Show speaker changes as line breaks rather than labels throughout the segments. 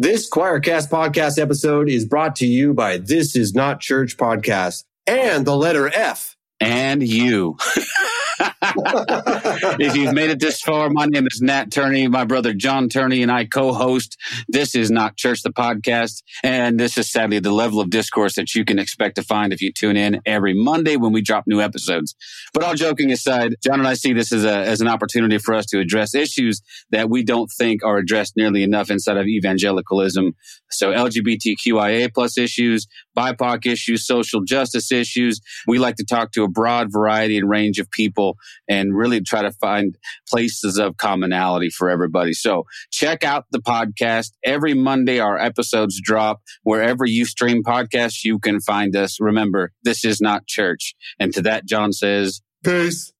This QuoirCast podcast episode is brought to you by This Is Not Church podcast and the letter F.
And you. if you've made it this far, my name is Nat Turney. My brother Jon Turney and I co-host This Is Not Church, the podcast. And this is sadly the level of discourse that you can expect to find if you tune in every Monday when we drop new episodes. But all joking aside, Jon and I see this as, a, as an opportunity for us to address issues that we don't think are addressed nearly enough inside of evangelicalism. So LGBTQIA plus issues, BIPOC issues, social justice issues. We like to talk to a broad variety and range of people and really try to find places of commonality for everybody. So check out the podcast. Every Monday, our episodes drop. Wherever you stream podcasts, you can find us. Remember, this is not church. And to that, Jon says,
Peace.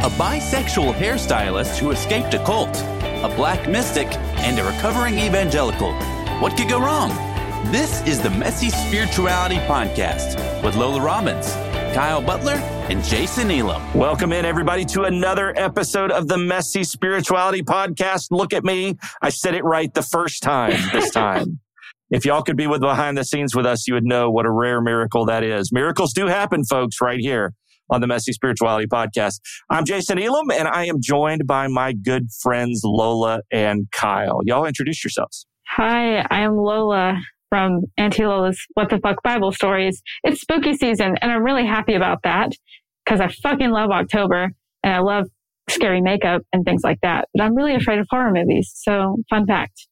A bisexual hairstylist who escaped a cult, a black mystic, and a recovering evangelical. What could go wrong? This is the Messy Spirituality Podcast with Lola Robbins, Kyle Butler, and Jason Elam.
Welcome in, everybody, to another episode of the Messy Spirituality Podcast. Look at me. I said it right the first time this time. if y'all could be with behind the scenes with us, you would know what a rare miracle that is. Miracles do happen, folks, right here on the Messy Spirituality Podcast. I'm Jason Elam, and I am joined by my good friends Lola and Kyle. Y'all introduce yourselves.
Hi, I am Lola from Auntie Lola's What the Fuck Bible Stories. It's spooky season, and I'm really happy about that because I fucking love October and I love scary makeup and things like that. But I'm really afraid of horror movies. So, fun fact.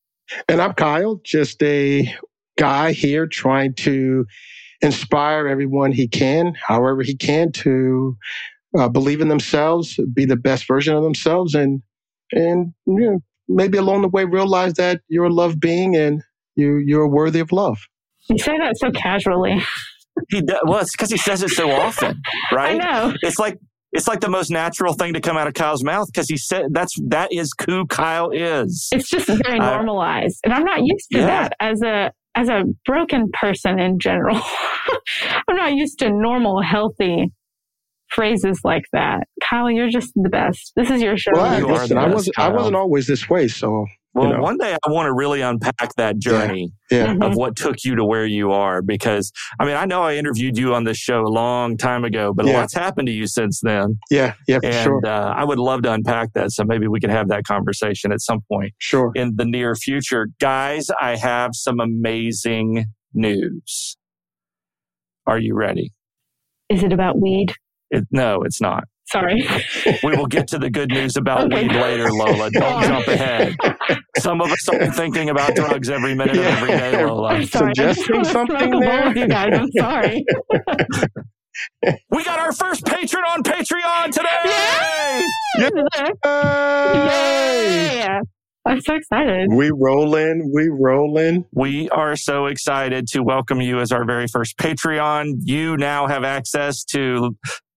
And I'm Kyle, just a guy here trying to inspire everyone he can, however he can, to uh, believe in themselves, be the best version of themselves, and and you know, maybe along the way realize that you're a love being and you you're worthy of love.
You say that so casually.
He does, well, it's because he says it so often, right?
I know.
It's like it's like the most natural thing to come out of Kyle's mouth because he said that's that is who Kyle is.
It's just very
Uh,
normalized, and I'm not used to
Yeah.
that as a as a broken person in general. I'm not used to normal, healthy phrases like that. Kyle, you're just the best. This is your show.
Well,
You are
listen,
the
I wasn't I wasn't always this way, so
Well,
you know.
one day I want to really unpack that journey
yeah.
Mhm.
of what took you to where you are because I mean I know I interviewed you on this show a long time ago, but a
Yeah.
lot's happened to you since then,
Yeah, yeah, for
and
sure.
uh, I would love to unpack that. So maybe we can have that conversation at some point.
Sure.
in the near future. Guys, I have some amazing news. Are you ready?
Is it about weed?
It, no, it's not.
Sorry.
We will get to the good news about
Okay.
weed later, Lola. Don't jump ahead. Some of us are thinking about drugs every minute of every day, Lola.
I'm sorry.
Suggesting
want to smoke
something there?
with you guys. I'm sorry.
We got our first patron on Patreon today.
Yay!
Yeah. I'm so excited.
We rolling, we rolling.
We are so excited to welcome you as our very first Patreon. You now have access to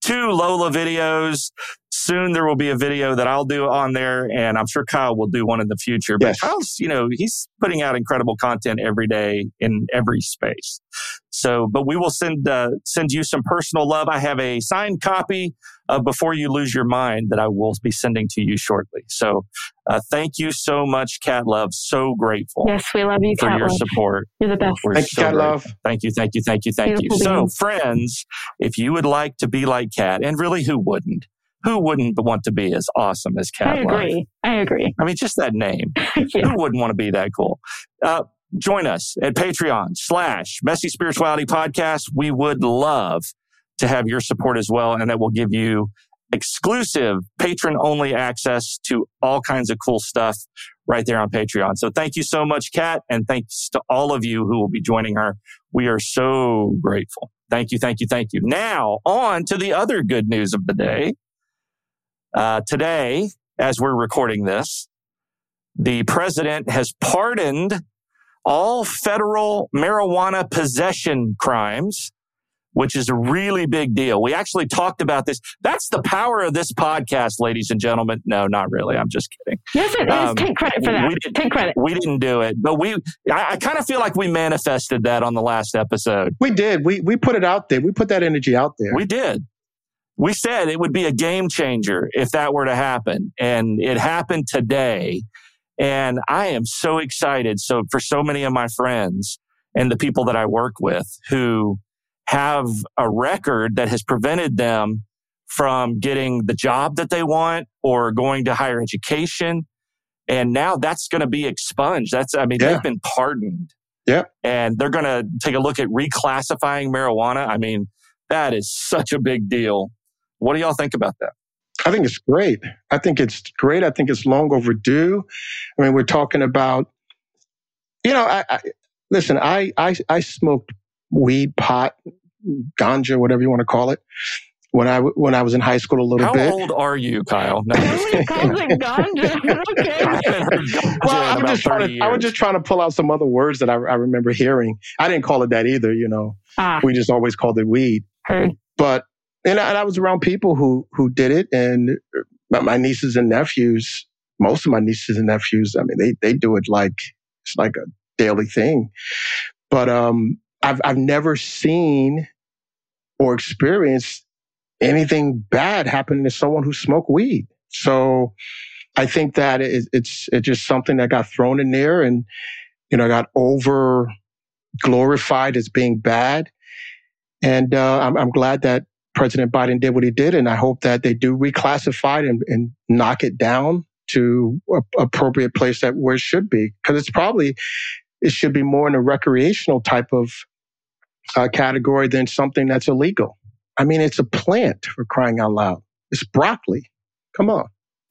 two Lola videos. Soon there will be a video that I'll do on there, and I'm sure Kyle will do one in the future. But
Yes.
Kyle's, you know, he's putting out incredible content every day in every space. So, but we will send uh, send you some personal love. I have a signed copy of Before You Lose Your Mind that I will be sending to you shortly. So, uh, thank you so much, Cat Love. So grateful
Yes, we love you,
for
Cat
your
Love.
support.
You're the best.
We're
Thank you, Cat
grateful.
Love.
Thank you, thank you, thank you, thank you.
Beautiful
So,
beings.
friends, if you would like to be like Cat, and really, who wouldn't? Who wouldn't want to be as awesome as Cat
I
Love?
agree. I agree.
I mean, just that name.
yeah.
Who wouldn't want to be that cool? Uh, join us at Patreon slash Messy Spirituality Podcast. We would love to have your support as well, and that will give you exclusive patron only access to all kinds of cool stuff right there on Patreon. So thank you so much, Kat, and thanks to all of you who will be joining her. We are so grateful. Thank you, thank you, thank you. Now on to the other good news of the day. Uh, today, as we're recording this, the president has pardoned all federal marijuana possession crimes, which is a really big deal. We actually talked about this. That's the power of this podcast, ladies and gentlemen. No, not really. I'm just kidding.
Yes, it is.
Um,
Take credit for that.
we did-
Take credit.
We didn't do it, but we, I, I kind of feel like we manifested that on the last episode.
We did. We we put it out there. We put that energy out there.
We did. We said it would be a game changer if that were to happen. And it happened today. And I am so excited. So for so many of my friends and the people that I work with who have a record that has prevented them from getting the job that they want or going to higher education. And now that's going to be expunged. That's, I mean, yeah. they've been pardoned.
Yeah.
And they're going to take a look at reclassifying marijuana. I mean, that is such a big deal. What do y'all think about that?
I think it's great. I think it's great. I think it's long overdue. I mean, we're talking about, you know, I, I listen. I, I I smoked weed, pot, ganja, whatever you want to call it, when I when I was in high school a little
How
bit.
How old are you, Kyle?
No, calls it ganja.
okay. well, I'm just trying to. Years. I was just trying to pull out some other words that I, I remember hearing. I didn't call it that either. You know, ah. we just always called it weed.
Heard.
But and I, and I was around people who who did it, and my nieces and nephews. Most of my nieces and nephews. I mean, they they do it like it's like a daily thing. But um, I've I've never seen or experienced anything bad happening to someone who smoked weed. So I think that it, it's it's just something that got thrown in there and you know got over glorified as being bad. And uh, I'm, I'm glad that President Biden did what he did, and I hope that they do reclassify it and, and knock it down to a, appropriate place that where it should be, because it's probably it should be more in a recreational type of uh, category than something that's illegal. I mean, it's a plant for crying out loud. It's broccoli. Come on.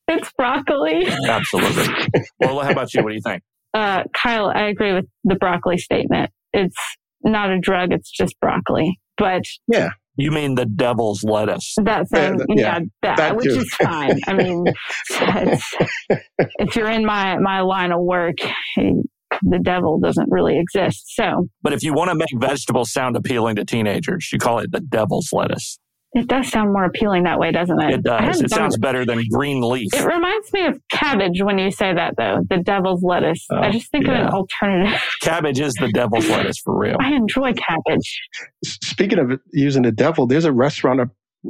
It's broccoli.
Absolutely. well, how about you? What do you think?
Uh, Kyle, I agree with the broccoli statement. It's not a drug. It's just broccoli. But
yeah,
you mean the devil's lettuce?
That's yeah, yeah, yeah that, that which is fine. I mean, if you're in my my line of work, the devil doesn't really exist. So,
but if you want to make vegetables sound appealing to teenagers, you call it the devil's lettuce.
It does sound more appealing that way, doesn't it?
It does. It sounds better than green leaf.
It reminds me of cabbage when you say that, though. The devil's lettuce. Oh, I just think yeah. of an alternative.
Cabbage is the devil's lettuce for real.
I enjoy cabbage.
Speaking of using the devil, there's a restaurant up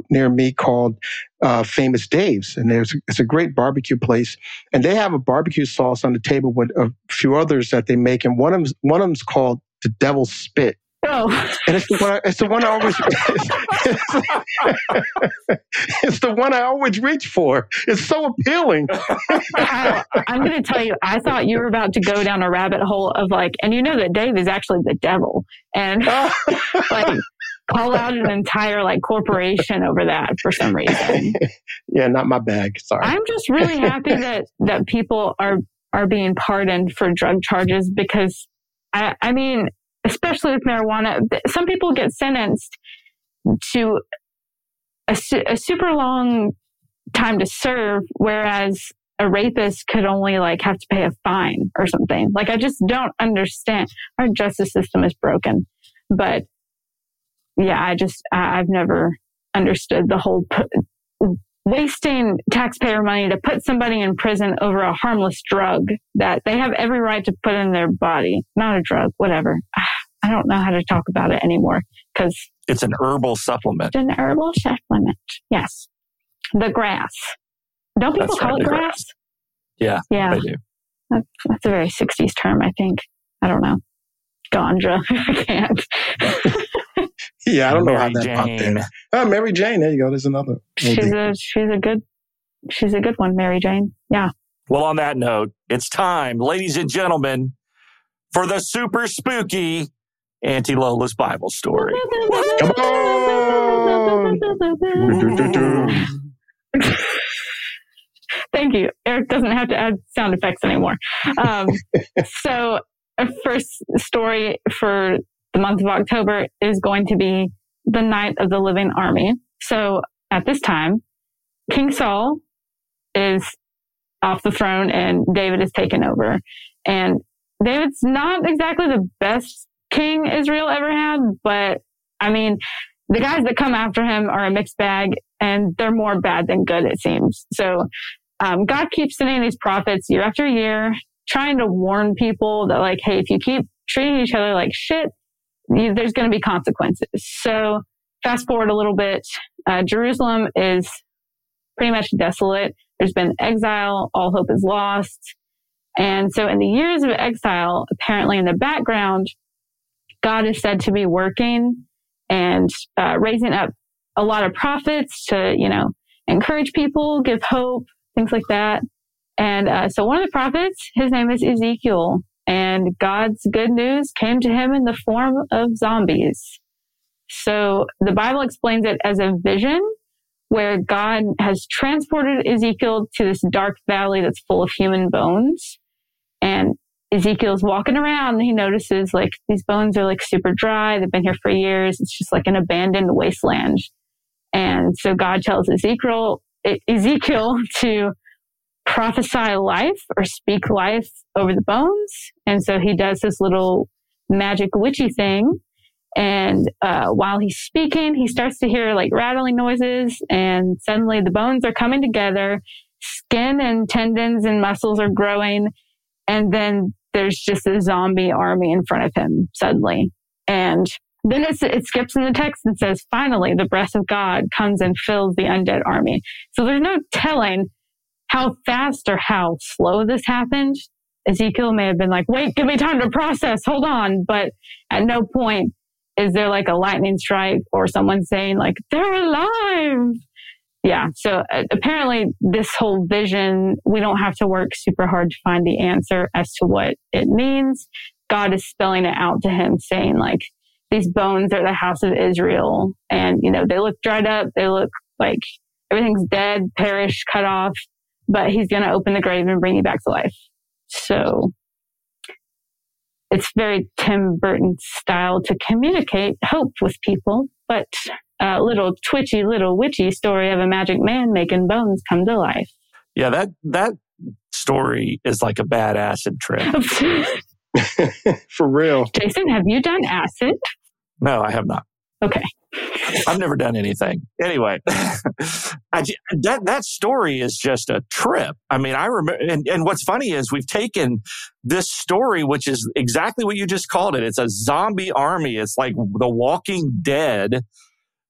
near me called uh, Famous Dave's, and there's it's a great barbecue place, and they have a barbecue sauce on the table with a few others that they make, and one of them's, one of them's called the Devil's Spit.
Oh.
And it's the one. I, it's the one I always. It's, it's, the one I always reach for. It's so appealing.
I, I'm going to tell you. I thought you were about to go down a rabbit hole of like, and you know that Dave is actually the devil, and like call out an entire like corporation over that for some reason.
yeah, not my bag. Sorry.
I'm just really happy that that people are are being pardoned for drug charges because I I mean, especially with marijuana, some people get sentenced to a, a super long time to serve, whereas a rapist could only like have to pay a fine or something. Like I just don't understand. Our justice system is broken. But yeah, I just, I, I've never understood the whole wasting taxpayer money to put somebody in prison over a harmless drug that they have every right to put in their body. Not a drug, whatever. Ah, I don't know how to talk about it anymore because
it's an herbal supplement.
It's an herbal supplement. Yes. The grass. Don't people that's call it grass? grass?
Yeah.
Yeah.
They do.
That's, that's a very 60s term, I think. I don't know. Ganja. I can't.
yeah, I don't Mary know how that Jane. popped in. Oh, Mary Jane. There you go. There's another.
She's a she's a good she's a good one, Mary Jane. Yeah.
Well, on that note, it's time, ladies and gentlemen, for the super spooky Auntie Lola's Bible story. Come on.
Thank you. Eric doesn't have to add sound effects anymore. Um, so, a first story for the month of October is going to be the Night of the Living Army. So at this time, King Saul is off the throne and David is taken over. And David's not exactly the best king Israel ever had, but I mean, the guys that come after him are a mixed bag and they're more bad than good, it seems. So, um, God keeps sending these prophets year after year, trying to warn people that like, hey, if you keep treating each other like shit, there's going to be consequences. So fast forward a little bit, uh, Jerusalem is pretty much desolate. There's been exile. All hope is lost. And so in the years of exile, apparently in the background, God is said to be working and uh, raising up a lot of prophets to, you know, encourage people, give hope, things like that. And uh, so one of the prophets, his name is Ezekiel, and God's good news came to him in the form of zombies. So the Bible explains it as a vision where God has transported Ezekiel to this dark valley that's full of human bones. And Ezekiel's walking around and he notices like these bones are like super dry. They've been here for years. It's just like an abandoned wasteland. And so God tells Ezekiel, Ezekiel to prophesy life or speak life over the bones. And so he does this little magic witchy thing. And uh, while he's speaking, he starts to hear like rattling noises, and suddenly the bones are coming together. Skin and tendons and muscles are growing. And then there's just a zombie army in front of him suddenly. And then it skips in the text and says, finally, the breath of God comes and fills the undead army. So there's no telling how fast or how slow this happened. Ezekiel may have been like, wait, give me time to process. Hold on. But at no point is there like a lightning strike or someone saying like, they're alive. Yeah. So uh, apparently this whole vision, we don't have to work super hard to find the answer as to what it means. God is spelling it out to him saying like, these bones are the house of Israel. And, you know, they look dried up. They look like everything's dead, perished, cut off, but he's going to open the grave and bring you back to life. So it's very Tim Burton style to communicate hope with people, but a little twitchy, little witchy story of a magic man making bones come to life.
Yeah, that, that story is like a bad acid trip.
For real.
Jason, have you done acid?
No, I have not.
Okay.
I've never done anything. Anyway, I, that that story is just a trip. I mean, I remember, and, and what's funny is we've taken this story, which is exactly what you just called it. It's a zombie army. It's like The Walking Dead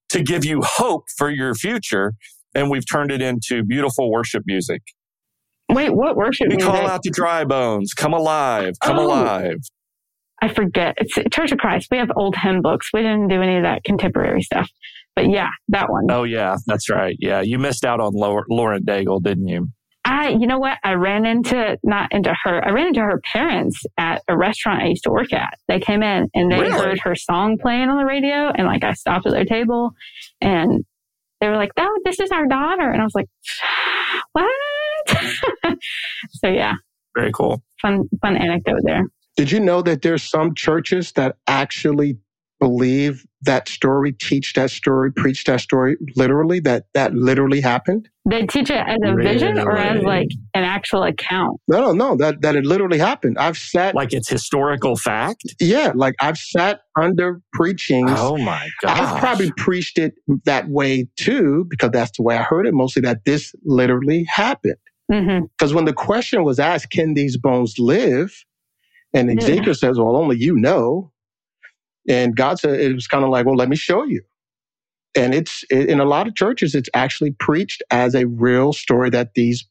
to give you hope for your future, and we've turned it into beautiful worship music.
Wait, what worship?
We
music?
call out to dry bones, come alive, come oh. alive.
I forget. It's Church of Christ. We have old hymn books. We didn't do any of that contemporary stuff. But yeah, that one.
Oh yeah, that's right. Yeah, you missed out on Lauren Daigle, didn't you?
I, you know what? I ran into, not into her, I ran into her parents at a restaurant I used to work at. They came in and they really? heard her song playing on the radio. And like I stopped at their table and they were like, oh, this is our daughter. And I was like, what? so yeah.
Very cool.
Fun, fun anecdote there.
Did you know that there's some churches that actually believe that story, teach that story, preach that story literally, that that literally happened?
They teach it as a really? vision or as like an actual account?
No, no, no, that, that it literally happened. I've sat.
Like it's historical fact?
Yeah, like I've sat under preachings.
Oh my God.
I've probably preached it that way too, because that's the way I heard it mostly, that this literally happened. Because mm-hmm. when the question was asked, can these bones live? And Ezekiel yeah. says, well, only you know. And God said, it was kind of like, well, let me show you. And it's in a lot of churches, it's actually preached as a real story that these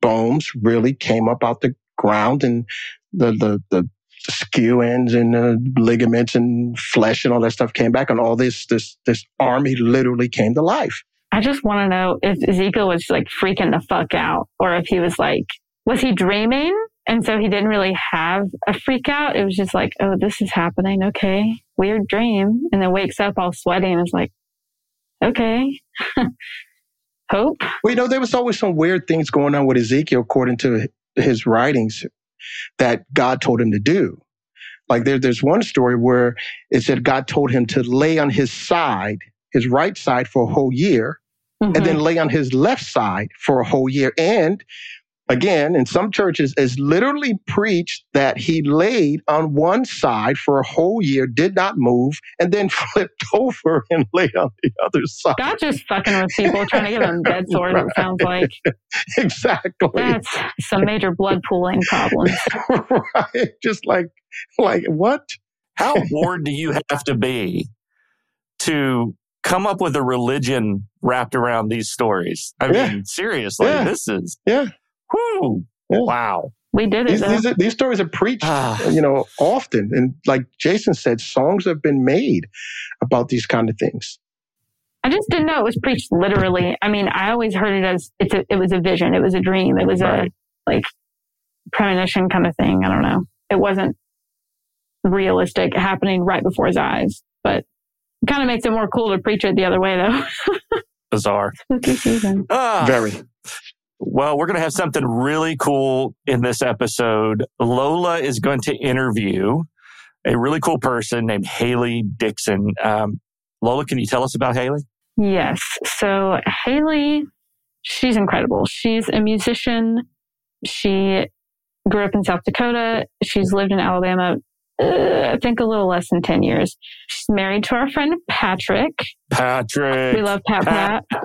bones really came up out the ground and the, the, the skew ends and the ligaments and flesh and all that stuff came back and all this, this, this army literally came to life.
I just want to know if Ezekiel was like freaking the fuck out or if he was like, was he dreaming and so he didn't really have a freak out. It was just like, oh, this is happening. Okay. Weird dream. And then wakes up all sweaty and is like, okay. Hope.
Well, you know, there was always some weird things going on with Ezekiel, according to his writings, that God told him to do. Like there, there's one story where it said God told him to lay on his side, his right side for a whole year, mm-hmm. and then lay on his left side for a whole year. And again, in some churches, is literally preached that he laid on one side for a whole year, did not move, and then flipped over and lay on the other side.
God just fucking with people trying to give them dead sores, right. it sounds like.
Exactly.
That's some major blood pooling problems.
right. Just like, like what?
How bored do you have to be to come up with a religion wrapped around these stories? I yeah. mean, seriously,
yeah.
this is
yeah.
Whoo! Yeah. Wow.
We did it.
These, these, are- these stories are preached,
Ah.
you know, often. And like Jason said, songs have been made about these kind of things.
I just didn't know it was preached literally. I mean, I always heard it as it's a, it was a vision, it was a dream, it was
Right.
a like premonition kind of thing. I don't know. It wasn't realistic happening right before his eyes, but it kind of makes it more cool to preach it the other way though.
Bizarre.
Spooky season.
Ah.
Very.
Well, we're going to have something really cool in this episode. Lola is going to interview a really cool person named Hailey Dixon. Um, Lola, can you tell us about Hailey?
Yes. So Hailey, she's incredible. She's a musician. She grew up in South Dakota. She's lived in Alabama, uh, I think a little less than 10 years. She's married to our friend Patrick.
Patrick.
We love Pat
Pat.
Pat.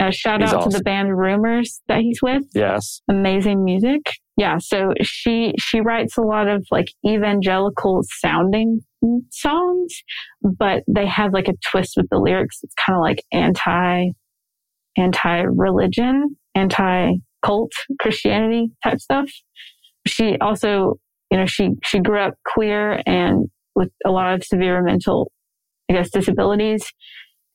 Uh, shout
He's
out to the band Rumors that he's with.
Yes.
Amazing music. Yeah. So she, she writes a lot of like evangelical sounding songs, but they have like a twist with the lyrics. It's kind of like anti, anti religion, anti cult Christianity type stuff. She also, you know, she, she grew up queer and with a lot of severe mental, I guess, disabilities.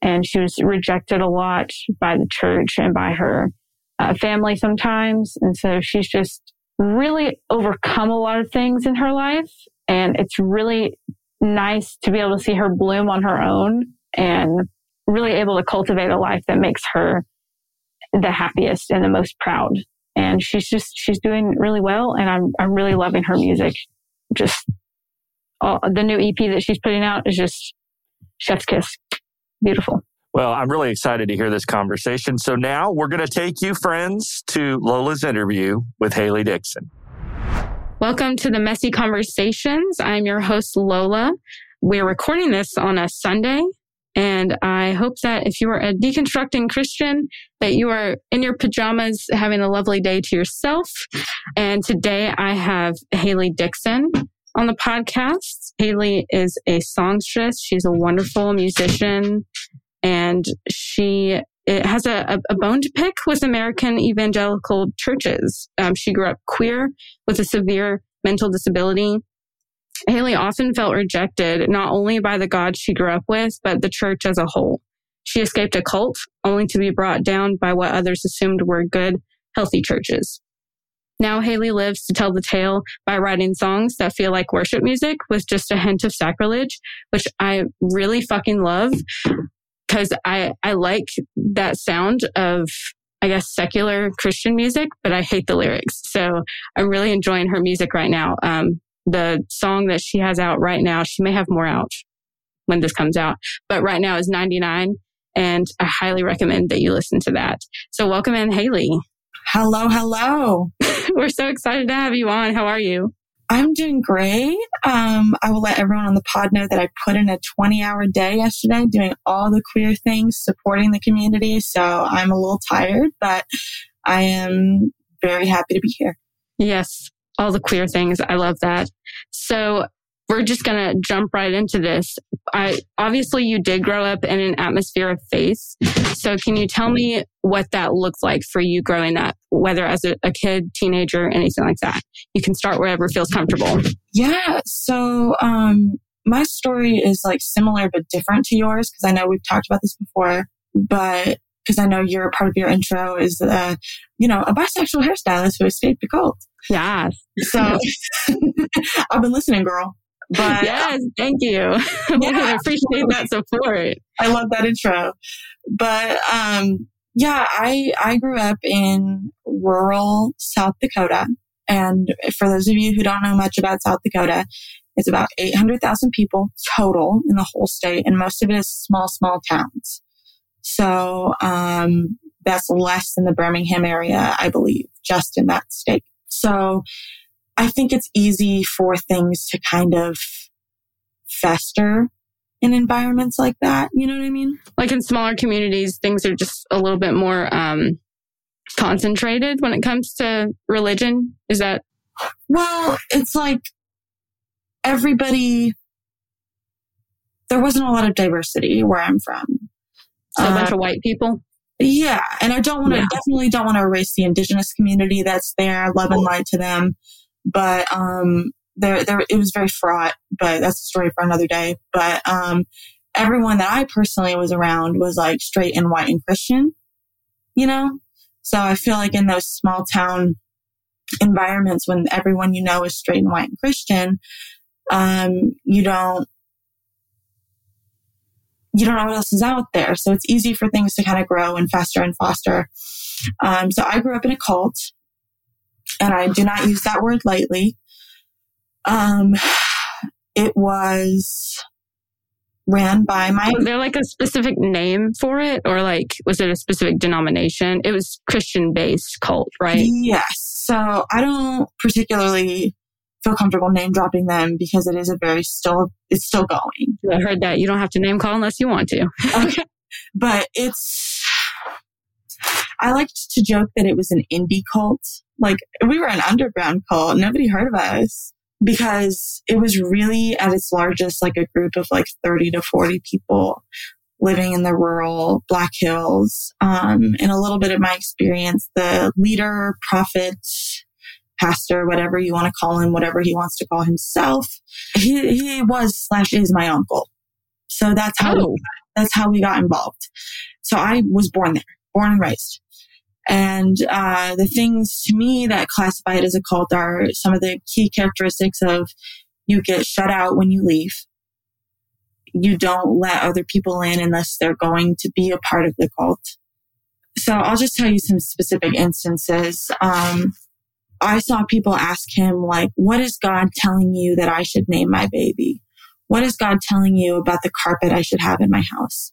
And she was rejected a lot by the church and by her uh, family sometimes. And so she's just really overcome a lot of things in her life. And it's really nice to be able to see her bloom on her own and really able to cultivate a life that makes her the happiest and the most proud. And she's just, she's doing really well. And I'm, I'm really loving her music. Just all, the new EP that she's putting out is just chef's kiss. Beautiful.
Well, I'm really excited to hear this conversation. So now we're going to take you, friends, to Lola's interview with Hailey Dixon.
Welcome to the Messy Conversations. I'm your host, Lola. We're recording this on a Sunday, and I hope that if you are a deconstructing Christian, that you are in your pajamas having a lovely day to yourself. And today I have Hailey Dixon on the podcast. Hailey is a songstress. She's a wonderful musician, and she has a, a, a bone to pick with American evangelical churches. Um, she grew up queer with a severe mental disability. Haley often felt rejected, not only by the God she grew up with, but the church as a whole. She escaped a cult only to be brought down by what others assumed were good, healthy churches. Now Hailey lives to tell the tale by writing songs that feel like worship music with just a hint of sacrilege, which I really fucking love because I, I like that sound of, I guess, secular Christian music, but I hate the lyrics. So I'm really enjoying her music right now. Um, the song that she has out right now, she may have more out when this comes out, but right now is 99. And I highly recommend that you listen to that. So welcome in, Hailey.
Hello, hello.
We're so excited to have you on. How are you?
I'm doing great. Um, I will let everyone on the pod know that I put in a 20 hour day yesterday doing all the queer things, supporting the community. So I'm a little tired, but I am very happy to be here.
Yes, all the queer things. I love that. So we're just going to jump right into this. I obviously you did grow up in an atmosphere of faith. So can you tell me what that looked like for you growing up, whether as a, a kid, teenager, anything like that? You can start wherever feels comfortable.
Yeah. So, um, my story is like similar but different to yours because I know we've talked about this before, but because I know your part of your intro is, uh, you know, a bisexual hairstylist who escaped the cult.
Yeah.
So I've been listening, girl. But
yes, thank you.
Yeah.
appreciate that support.
I love that intro. But um yeah, I I grew up in rural South Dakota. And for those of you who don't know much about South Dakota, it's about 800,000 people total in the whole state and most of it is small small towns. So um that's less than the Birmingham area, I believe, just in that state. So I think it's easy for things to kind of fester in environments like that. You know what I mean?
Like in smaller communities, things are just a little bit more um, concentrated when it comes to religion. Is that
Well, it's like everybody, there wasn't a lot of diversity where I'm from.
so a bunch
Uh,
of white people?
Yeah. And I don't want to,
Yeah.
definitely don't want to erase the indigenous community that's there. Love and light to them. But um, there, there, it was very fraught. But that's a story for another day. But um, everyone that I personally was around was like straight and white and Christian, you know. So I feel like in those small town environments, when everyone you know is straight and white and Christian, um, you don't you don't know what else is out there. So it's easy for things to kind of grow and faster and foster. Um, so I grew up in a cult, and I do not use that word lightly. Um, it was ran by my.
Was there like a specific name for it, or like was it a specific denomination? It was Christian based cult, right?
Yes. So I don't particularly feel comfortable name dropping them because it is a very still it's still going.
I heard that you don't have to name call unless you want to.
okay. But it's I liked to joke that it was an indie cult. Like we were an underground cult. Nobody heard of us because it was really at its largest like a group of like 30 to 40 people living in the rural Black Hills. Um, and a little bit of my experience, the leader, prophet, pastor, whatever you want to call him, whatever he wants to call himself. He, he was slash is my uncle. So that's how, oh. we, that's how we got involved. So I was born there, born and raised. And uh, the things to me that classify it as a cult are some of the key characteristics of you get shut out when you leave. You don't let other people in unless they're going to be a part of the cult. So I'll just tell you some specific instances. Um, I saw people ask him, like, what is God telling you that I should name my baby? What is God telling you about the carpet I should have in my house?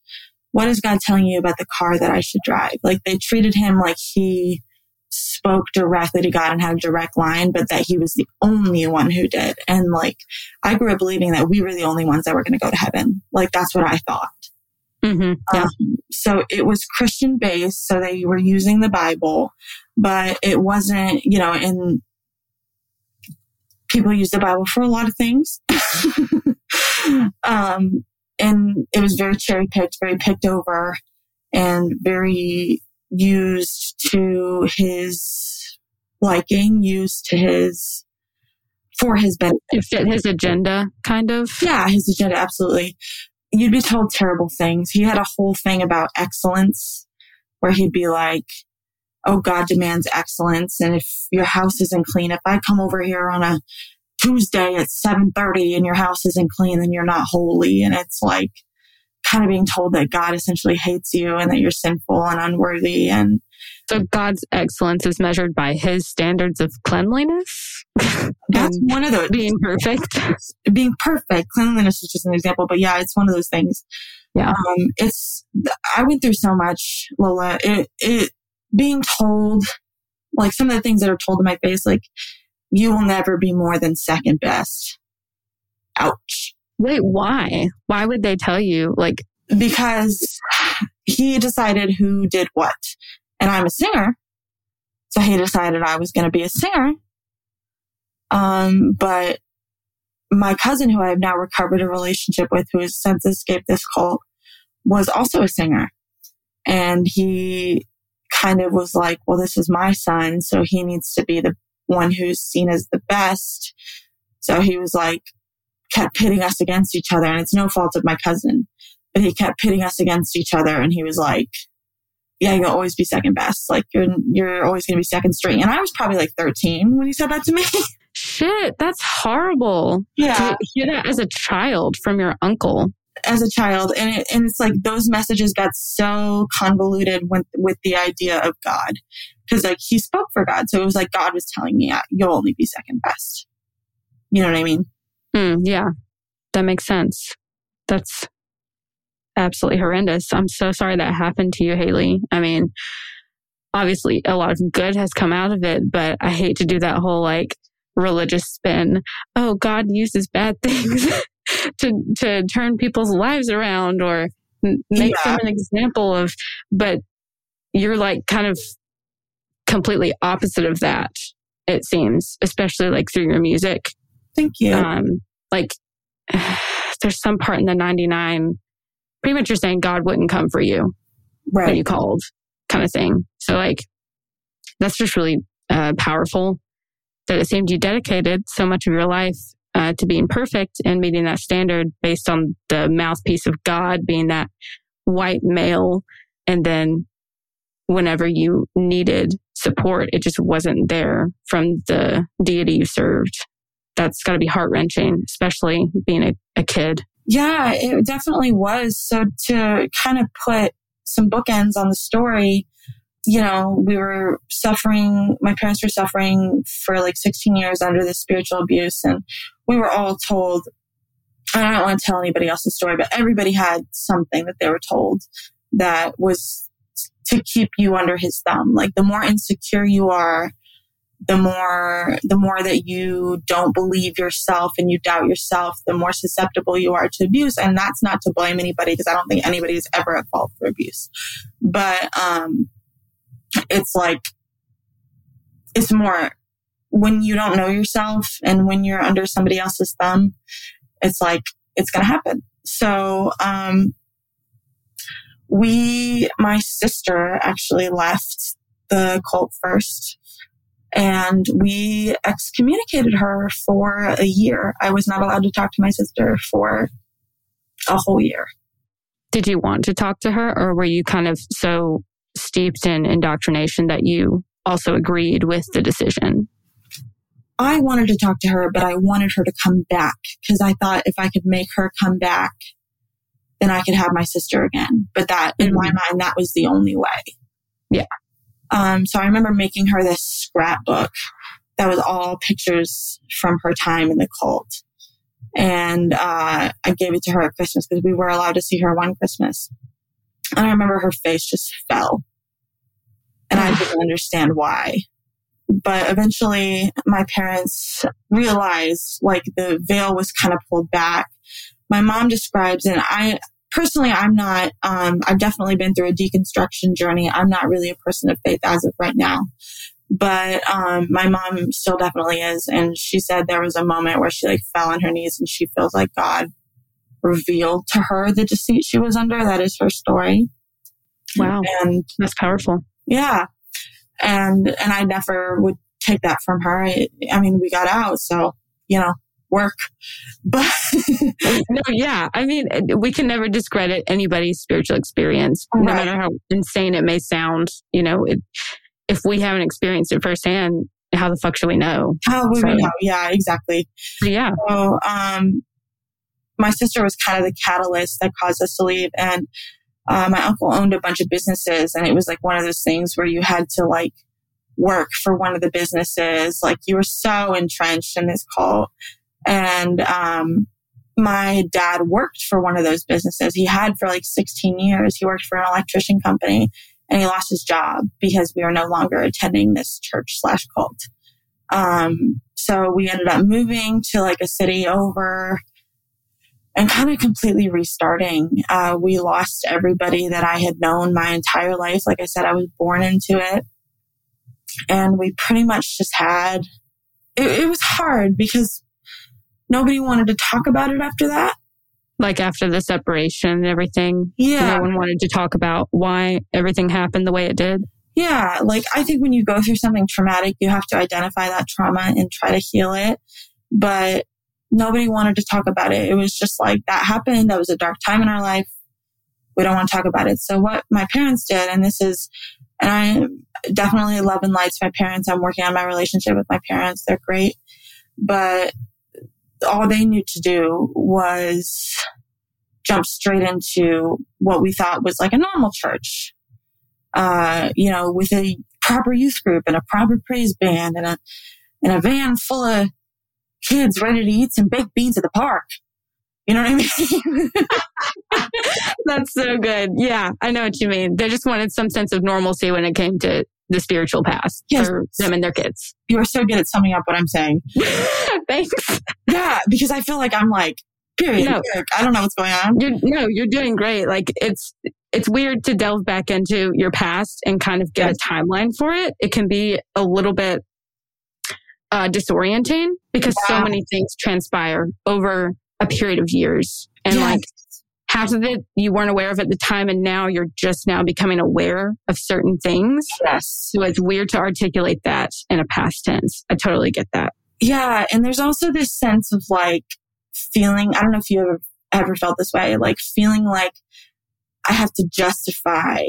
What is God telling you about the car that I should drive? Like they treated him like he spoke directly to God and had a direct line, but that he was the only one who did. And like, I grew up believing that we were the only ones that were going to go to heaven. Like that's what I thought.
Mm-hmm. Yeah.
Um, so it was Christian based. So they were using the Bible, but it wasn't, you know, and people use the Bible for a lot of things. um, and it was very cherry picked, very picked over and very used to his liking, used to his, for his benefit.
It fit his agenda, kind of.
Yeah, his agenda, absolutely you'd be told terrible things. He had a whole thing about excellence where he'd be like, Oh, God demands excellence. And if your house isn't clean, if I come over here on a Tuesday at 730 and your house isn't clean, then you're not holy. And it's like kind of being told that God essentially hates you and that you're sinful and unworthy. And
so God's excellence is measured by his standards of cleanliness.
That's one of those.
Being perfect.
Being perfect. Cleanliness is just an example, but yeah, it's one of those things.
Yeah.
Um, it's, I went through so much, Lola. It, it, being told, like some of the things that are told in my face, like, you will never be more than second best. Ouch.
Wait, why? Why would they tell you? Like,
because he decided who did what and I'm a singer. So he decided I was going to be a singer. Um, but my cousin, who I have now recovered a relationship with, who has since escaped this cult, was also a singer. And he kind of was like, well, this is my son. So he needs to be the one who's seen as the best. So he was like, kept pitting us against each other. And it's no fault of my cousin, but he kept pitting us against each other. And he was like, yeah, you'll always be second best. Like you're you're always going to be second string. And I was probably like 13 when he said that to me.
Shit, that's horrible.
Yeah,
to hear that as a child from your uncle.
As a child, and it, and it's like those messages got so convoluted with with the idea of God, because like he spoke for God, so it was like God was telling me, "You'll only be second best." You know what I mean?
Mm, yeah, that makes sense. That's absolutely horrendous. I'm so sorry that happened to you, Hailey. I mean, obviously a lot of good has come out of it, but I hate to do that whole like religious spin. Oh, God uses bad things to to turn people's lives around or make yeah. them an example of but you're like kind of completely opposite of that it seems especially like through your music
thank you
um like there's some part in the 99 pretty much you're saying God wouldn't come for you
right.
when you called, kind of thing. So like that's just really uh, powerful. that it seemed you dedicated so much of your life uh, to being perfect and meeting that standard based on the mouthpiece of God being that white male. And then whenever you needed support, it just wasn't there from the deity you served. That's got to be heart wrenching, especially being a, a kid.
Yeah, it definitely was. So to kind of put some bookends on the story, you know, we were suffering, my parents were suffering for like 16 years under this spiritual abuse. And we were all told, I don't want to tell anybody else's story, but everybody had something that they were told that was to keep you under his thumb. Like the more insecure you are, the more the more that you don't believe yourself and you doubt yourself, the more susceptible you are to abuse. And that's not to blame anybody because I don't think anybody is ever at fault for abuse. But um it's like it's more when you don't know yourself and when you're under somebody else's thumb, it's like it's gonna happen. So um we my sister actually left the cult first and we excommunicated her for a year. I was not allowed to talk to my sister for a whole year.
Did you want to talk to her, or were you kind of so steeped in indoctrination that you also agreed with the decision?
I wanted to talk to her, but I wanted her to come back because I thought if I could make her come back, then I could have my sister again. But that, mm-hmm. in my mind, that was the only way.
Yeah.
Um, so I remember making her this scrapbook that was all pictures from her time in the cult. And uh, I gave it to her at Christmas because we were allowed to see her one Christmas. And I remember her face just fell. And I didn't understand why. But eventually, my parents realized like the veil was kind of pulled back. My mom describes, and I, personally, I'm not, um, I've definitely been through a deconstruction journey. I'm not really a person of faith as of right now. But um, my mom still definitely is. And she said there was a moment where she like fell on her knees and she feels like God revealed to her the deceit she was under. That is her story.
Wow.
And
that's powerful.
Yeah. And, and I never would take that from her. I, I mean, we got out. So, you know, work. But
no, yeah. I mean, we can never discredit anybody's spiritual experience, right. no matter how insane it may sound. You know, it, if we haven't experienced it firsthand, how the fuck should we know?
How would so, we know? Yeah, exactly.
Yeah.
So, um, my sister was kind of the catalyst that caused us to leave. And uh, my uncle owned a bunch of businesses, and it was like one of those things where you had to like work for one of the businesses. Like you were so entrenched in this cult and um, my dad worked for one of those businesses. He had for like 16 years. He worked for an electrician company and he lost his job because we were no longer attending this church slash cult. Um, so we ended up moving to like a city over and kind of completely restarting. Uh, we lost everybody that I had known my entire life. Like I said, I was born into it. And we pretty much just had, it, it was hard because nobody wanted to talk about it after that.
Like after the separation and everything.
Yeah.
No one wanted to talk about why everything happened the way it did.
Yeah. Like I think when you go through something traumatic, you have to identify that trauma and try to heal it. But nobody wanted to talk about it. It was just like that happened. That was a dark time in our life. We don't want to talk about it. So what my parents did, and this is, and I definitely love and lights my parents. I'm working on my relationship with my parents. They're great. But all they knew to do was jump straight into what we thought was like a normal church. Uh, you know, with a proper youth group and a proper praise band and a and a van full of kids ready to eat some baked beans at the park. You know what I mean?
That's so good. Yeah, I know what you mean. They just wanted some sense of normalcy when it came to the spiritual past yes. for them and their kids.
You are so good at summing up what I'm saying.
Thanks.
Yeah, because I feel like I'm like, period. No. I don't know what's going on.
You're, no, you're doing great. Like it's it's weird to delve back into your past and kind of get yes. a timeline for it. It can be a little bit uh, disorienting because so many things transpire over a period of years, and yes. like half of it you weren't aware of at the time and now you're just now becoming aware of certain things.
Yes.
So it's weird to articulate that in a past tense. I totally get that.
Yeah. And there's also this sense of like feeling, I don't know if you ever, ever felt this way, like feeling like I have to justify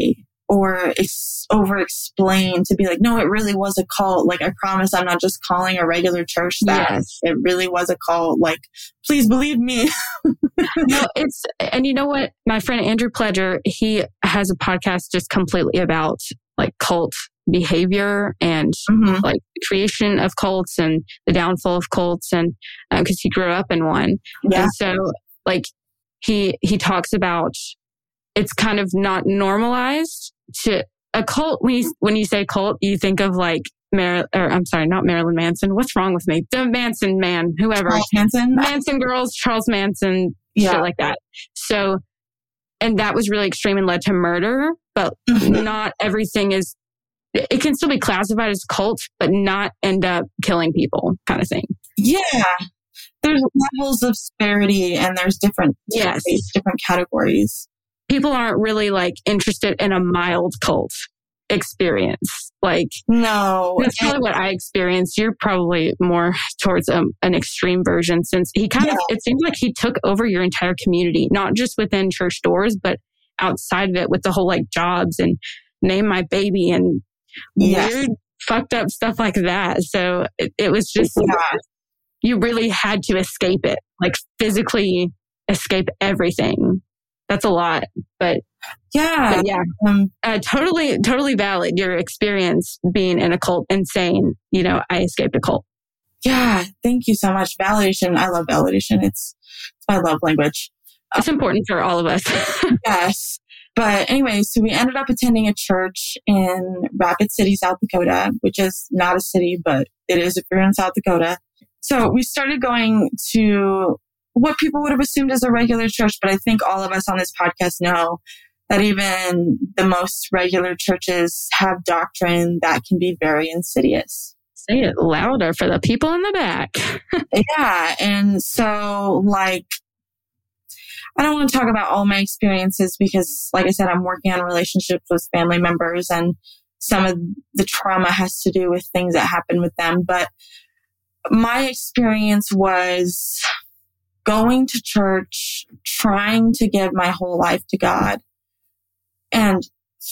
or ex- over explain to be like, no, it really was a cult. Like, I promise I'm not just calling a regular church that.
Yes.
It really was a cult. Like, please believe me.
no, it's, and you know what? My friend Andrew Pledger, he has a podcast just completely about like cult behavior and
Mhm.
like creation of cults and the downfall of cults and because he grew up in one
Yeah.
and so like he he talks about it's kind of not normalized to a cult when you when you say cult you think of like Mar- or I'm sorry not Marilyn Manson what's wrong with me the Manson man whoever
Charles Manson.
Manson girls Charles Manson
Yeah.
shit like that so and that was really extreme and led to murder but
Mhm.
not everything is it can still be classified as cult but not end up killing people kind of thing
Yeah. There's levels of severity and there's different,
Yes.
different categories.
People aren't really like interested in a mild cult experience like
No.
that's probably what i experienced you're probably more towards um, an extreme version since he kind of it seems like he took over your entire community not just within church doors but outside of it with the whole like jobs and name my baby and
Yes.
weird fucked up stuff like that so it, it was just
Yeah.
you really had to escape it, like physically escape everything. That's a lot, but,
Yeah.
but yeah,
Um,
uh, totally, totally valid. Your experience being in a cult and saying, you know, I escaped a cult.
yeah. Thank you so much. Validation. I love validation. It's, it's my love language.
It's important for all of us.
Yes. But anyway, so we ended up attending a church in Rapid City, South Dakota, which is not a city, but it is if you're in South Dakota. So we started going to what people would have assumed as a regular church, but I think all of us on this podcast know that even the most regular churches have doctrine that can be very insidious.
Say it louder for the people in the back.
Yeah. And so, like, I don't want to talk about all my experiences because, like I said, I'm working on relationships with family members and some of the trauma has to do with things that happened with them. But my experience was going to church, trying to give my whole life to God and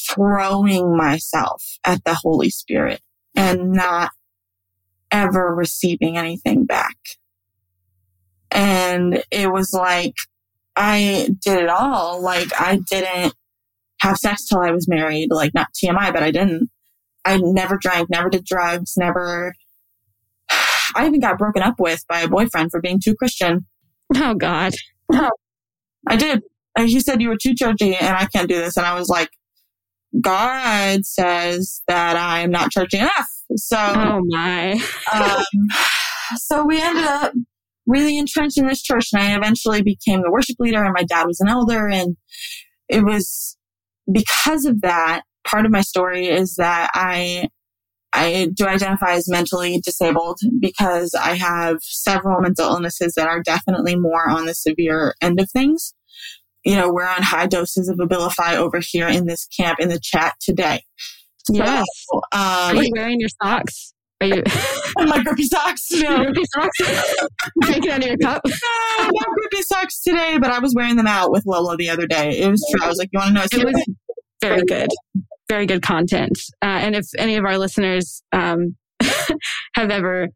throwing myself at the Holy Spirit and not ever receiving anything back. And it was like, I did it all. Like, I didn't have sex till I was married. Like, not TMI, but I didn't. I never drank, never did drugs, never. I even got broken up with by a boyfriend for being too Christian.
Oh God.
I did. And he said, You were too churchy and I can't do this. And I was like, God says that I'm not churchy enough. So,
Oh my.
um, so we ended up really entrenched in this church and I eventually became the worship leader and my dad was an elder. And it was because of that, part of my story is that I, I do identify as mentally disabled because I have several mental illnesses that are definitely more on the severe end of things. You know, we're on high doses of Abilify over here in this camp in the chat today.
Yes.
So,
Are
um,
you wearing your socks? Are you
my grippy socks. No,
your socks? Drinking out of your cup?
no, no grippy socks today, but I was wearing them out with Lola the other day. It was true. I was like, you want to know?
It was very good, very good content. Uh, and if any of our listeners um, have ever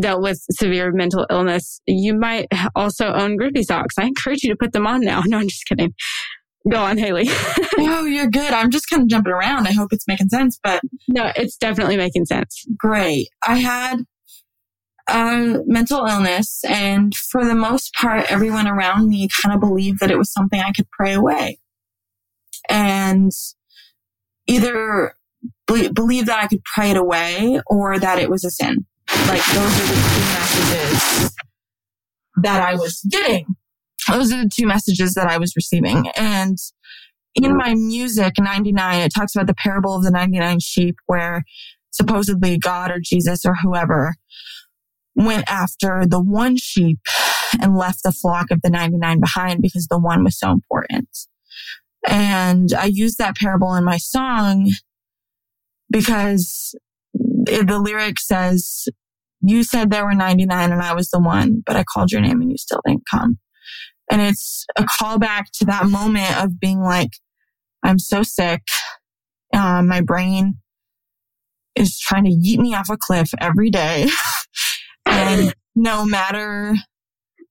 dealt with severe mental illness, you might also own grippy socks. I encourage you to put them on now. No, I'm just kidding. Go on, Hailey.
no, you're good. I'm just kind of jumping around. I hope it's making sense, but
no, it's definitely making sense.
great. I had a mental illness, and for the most part, everyone around me kind of believed that it was something I could pray away. And either be- believe that I could pray it away or that it was a sin. Like those are the two messages that I was getting. Those are the two messages that I was receiving. And in my music, 99, it talks about the parable of the 99 sheep where supposedly God or Jesus or whoever went after the one sheep and left the flock of the 99 behind because the one was so important. And I use that parable in my song because the lyric says, you said there were 99 and I was the one, but I called your name and you still didn't come. And it's a callback to that moment of being like, I'm so sick. Uh, my brain is trying to yeet me off a cliff every day. and no matter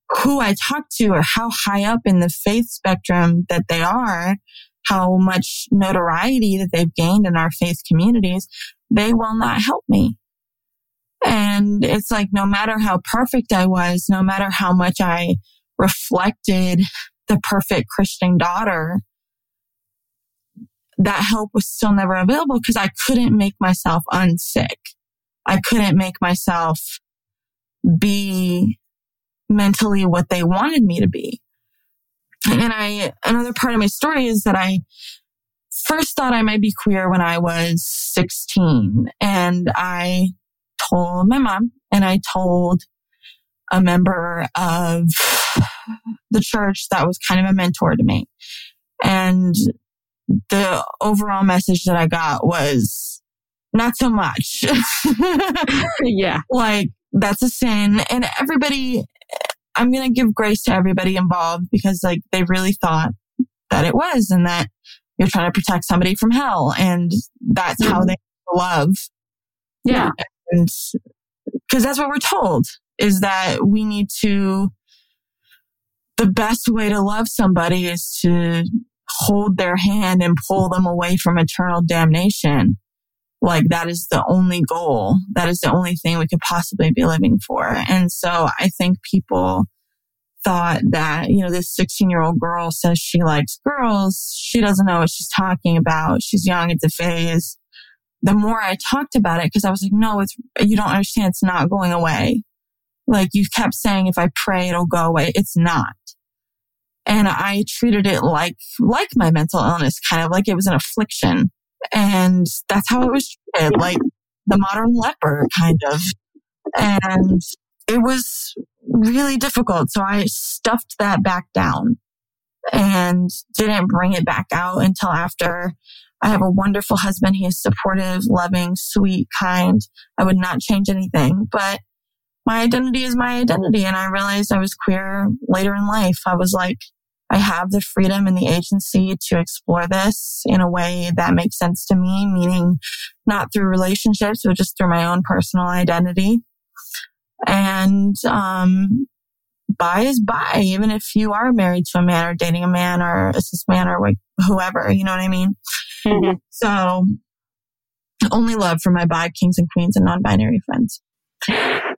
who I talk to or how high up in the faith spectrum that they are, how much notoriety that they've gained in our faith communities, they will not help me. And it's like, no matter how perfect I was, no matter how much I reflected the perfect Christian daughter, that help was still never available because I couldn't make myself unsick. I couldn't make myself be mentally what they wanted me to be. And I, another part of my story is that I first thought I might be queer when I was 16 and I told my mom and I told a member of the church that was kind of a mentor to me. And the overall message that I got was not so much.
yeah.
Like that's a sin. And everybody, I'm going to give grace to everybody involved because like they really thought that it was and that you're trying to protect somebody from hell. And that's how they love.
Yeah.
And because that's what we're told is that we need to, the best way to love somebody is to hold their hand and pull them away from eternal damnation. Like that is the only goal. That is the only thing we could possibly be living for. And so I think people thought that, you know, this 16 year old girl says she likes girls. She doesn't know what she's talking about. She's young. It's a phase. The more I talked about it, because I was like, no, it's, you don't understand. It's not going away. Like you kept saying, if I pray, it'll go away. It's not. And I treated it like, like my mental illness, kind of like it was an affliction. And that's how it was treated, like the modern leper, kind of. And it was really difficult. So I stuffed that back down and didn't bring it back out until after I have a wonderful husband. He is supportive, loving, sweet, kind. I would not change anything, but my identity is my identity. And I realized I was queer later in life. I was like, I have the freedom and the agency to explore this in a way that makes sense to me, meaning not through relationships, but just through my own personal identity. And, um, bi is bi, even if you are married to a man or dating a man or a cis man or whoever, you know what I mean? Mm-hmm. So only love for my bi kings and queens and non-binary friends.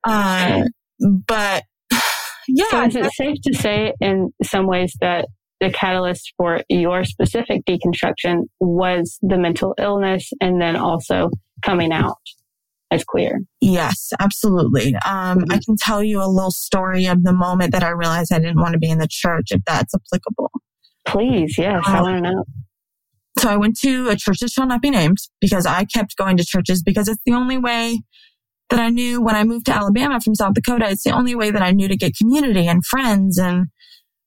Uh, but yeah.
So is it safe to say in some ways that the catalyst for your specific deconstruction was the mental illness and then also coming out as queer?
Yes, absolutely. Um, I can tell you a little story of the moment that I realized I didn't want to be in the church, if that's applicable.
Please, yes, um, I want to know.
So I went to a church that shall not be named because I kept going to churches because it's the only way that I knew when I moved to Alabama from South Dakota. It's the only way that I knew to get community and friends and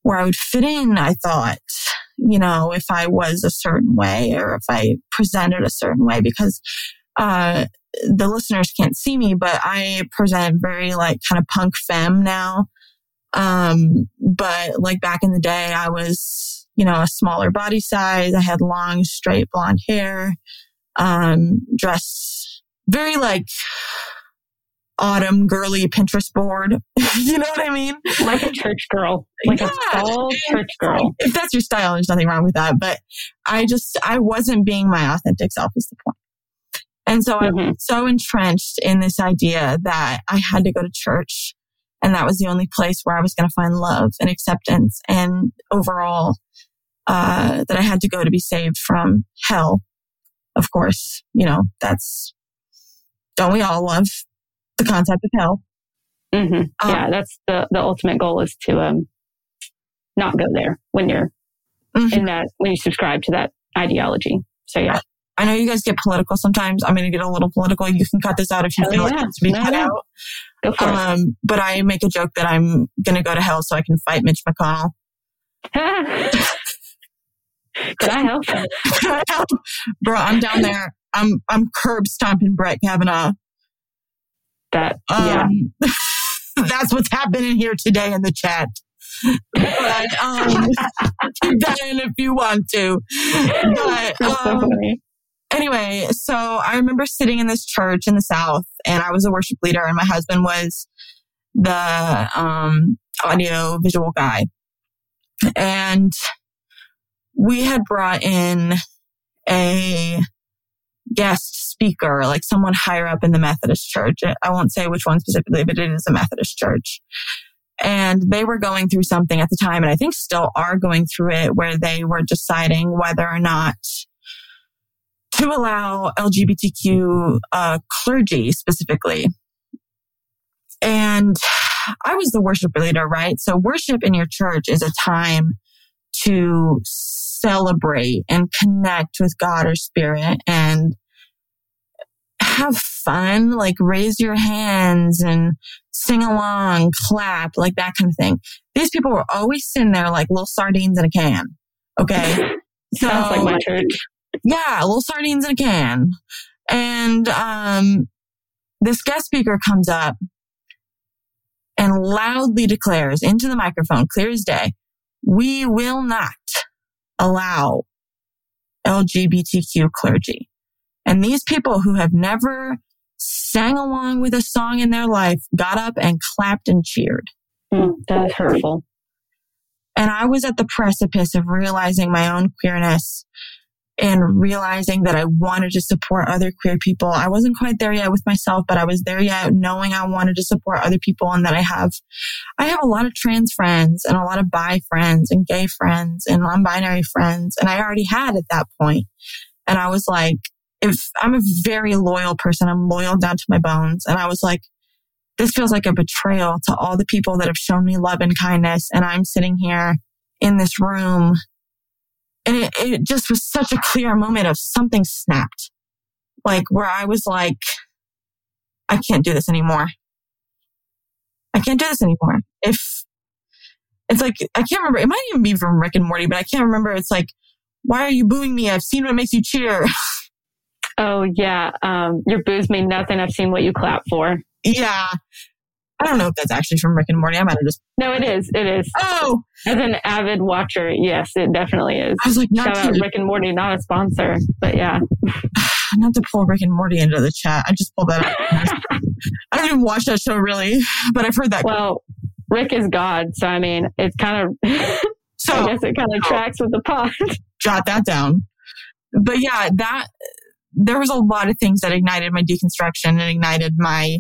where I would fit in. I thought, you know, if I was a certain way or if I presented a certain way because, uh, the listeners can't see me, but I present very like kind of punk femme now. Um, but like back in the day, I was, you know, a smaller body size. I had long, straight blonde hair, um, dressed very like autumn girly Pinterest board. you know what I mean?
Like a church girl. Like yeah. a tall church girl.
If that's your style, there's nothing wrong with that. But I just, I wasn't being my authentic self is the point. And so mm-hmm. I'm so entrenched in this idea that I had to go to church and that was the only place where I was going to find love and acceptance and overall, uh, that I had to go to be saved from hell. Of course, you know, that's, don't we all love the concept of hell.
Mm-hmm. Um, yeah, that's the the ultimate goal is to um not go there when you're mm-hmm. in that when you subscribe to that ideology. So yeah,
I know you guys get political sometimes. I'm going to get a little political. You can cut this out if you
Oh,
feel like it's to be cut out.
Go for
Um, but I make a joke that I'm going to go to hell so I can fight Mitch McConnell.
it. Can I help?
Bro, I'm down there. I'm I'm curb stomping Brett Kavanaugh.
That, yeah.
Um, that's what's happening here today in the chat. But um, keep that in if you want to. But
so
um,
funny.
anyway, so I remember sitting in this church in the South, and I was a worship leader, and my husband was the um, audio visual guy. And we had brought in a guest speaker, like someone higher up in the Methodist church. I won't say which one specifically, but it is a Methodist church. And they were going through something at the time, and I think still are going through it, where they were deciding whether or not to allow LGBTQ uh, clergy specifically. And I was the worship leader, right? So worship in your church is a time to celebrate and connect with God or spirit and have fun, like raise your hands and sing along, clap, like that kind of thing. These people were always sitting there like little sardines in a can. Okay.
Sounds like my church.
Yeah, little sardines in a can. And um, this guest speaker comes up and loudly declares into the microphone, clear as day, we will not allow LGBTQ clergy. And these people who have never sang along with a song in their life got up and clapped and cheered.
Mm, that is hurtful.
And I was at the precipice of realizing my own queerness and realizing that I wanted to support other queer people. I wasn't quite there yet with myself, but I was there yet knowing I wanted to support other people and that I have, I have a lot of trans friends and a lot of bi friends and gay friends and non-binary friends. And I already had at that point. And I was like, if I'm a very loyal person, I'm loyal down to my bones. And I was like, this feels like a betrayal to all the people that have shown me love and kindness. And I'm sitting here in this room. And it, it just was such a clear moment of something snapped. Like where I was like, I can't do this anymore. I can't do this anymore. If it's like, I can't remember, it might even be from Rick and Morty, but I can't remember. It's like, why are you booing me? I've seen what makes you cheer.
Oh, yeah. Um, your boos mean nothing. I've seen what you clap for.
yeah. I don't know if that's actually from Rick and Morty. I might have just,
No, it is. It is.
oh,
As an avid watcher, yes, it definitely is.
I was like, not
Shout out
to,
Rick and Morty, not a sponsor, but yeah.
not to pull Rick and Morty into the chat. I just pulled that up. I don't even watch that show really, but I've heard that.
Well, Rick is God, so I mean, it's kind of,
so I
guess it kind of tracks with the pod.
jot that down. But yeah, that there was a lot of things that ignited my deconstruction and ignited my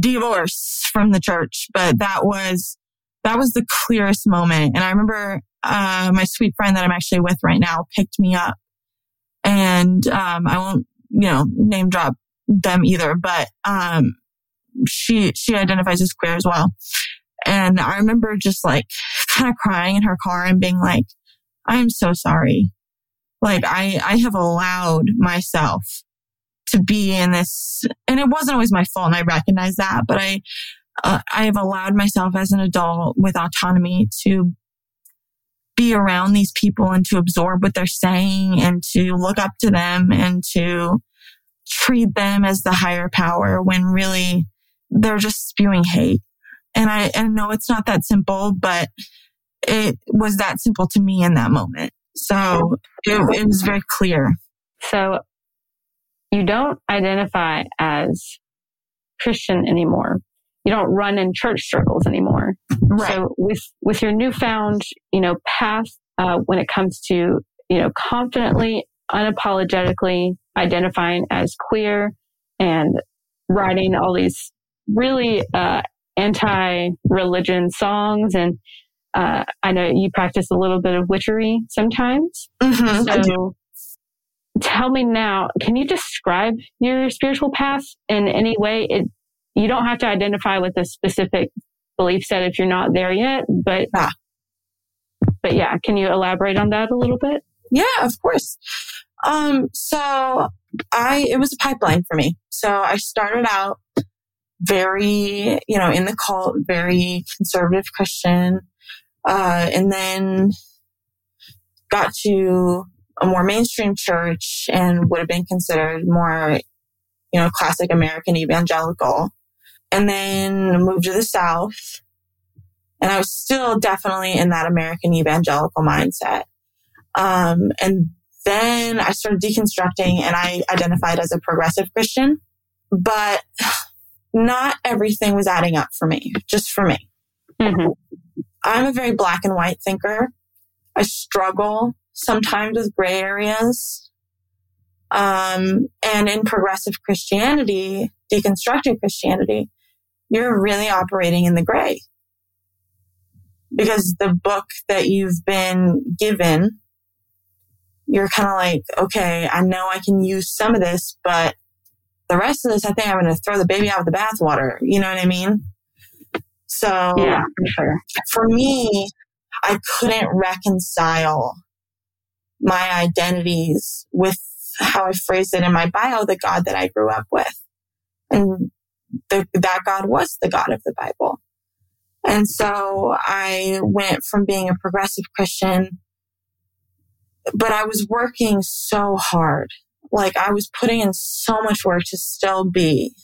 divorce from the church. But that was that was the clearest moment. And I remember uh, my sweet friend that I'm actually with right now picked me up, and um, I won't you know name drop them either, but um, she she identifies as queer as well. And I remember just like kind of crying in her car and being like, I'm so sorry. Like I, I have allowed myself to be in this, and it wasn't always my fault, and I recognize that. But I, uh, I have allowed myself as an adult with autonomy to be around these people and to absorb what they're saying and to look up to them and to treat them as the higher power when really they're just spewing hate. And I, and no, it's not that simple, but it was that simple to me in that moment. So it, it was very clear.
So you don't identify as Christian anymore. You don't run in church circles anymore. So with with your newfound, you know, path uh, when it comes to you know confidently, unapologetically identifying as queer and writing all these really uh, anti-religion songs, and uh, I know you practice a little bit of witchery sometimes.
Mhm,
So tell me now, can you describe your spiritual path in any way? It you don't have to identify with a specific belief set if you're not there yet, but
Yeah.
but yeah, can you elaborate on that a little bit?
Yeah, of course. Um, so I, it was a pipeline for me. So I started out very, you know, in the cult, very conservative Christian, uh, and then got to a more mainstream church and would have been considered more, you know, classic American evangelical. And then moved to the South. And I was still definitely in that American evangelical mindset. Um, and then I started deconstructing and I identified as a progressive Christian, but not everything was adding up for me, just for me. Mm-hmm. I'm a very black and white thinker. I struggle sometimes with gray areas. Um, and in progressive Christianity, deconstructed Christianity, you're really operating in the gray because the book that you've been given you're kind of like, okay, I know I can use some of this, but the rest of this, I think I'm going to throw the baby out with the bathwater. You know what I mean? So
yeah, for sure.
For me, I couldn't reconcile my identities with how I phrased it in my bio, the God that I grew up with. And the, that God was the God of the Bible. And so I went from being a progressive Christian but I was working so hard. Like I was putting in so much work to still be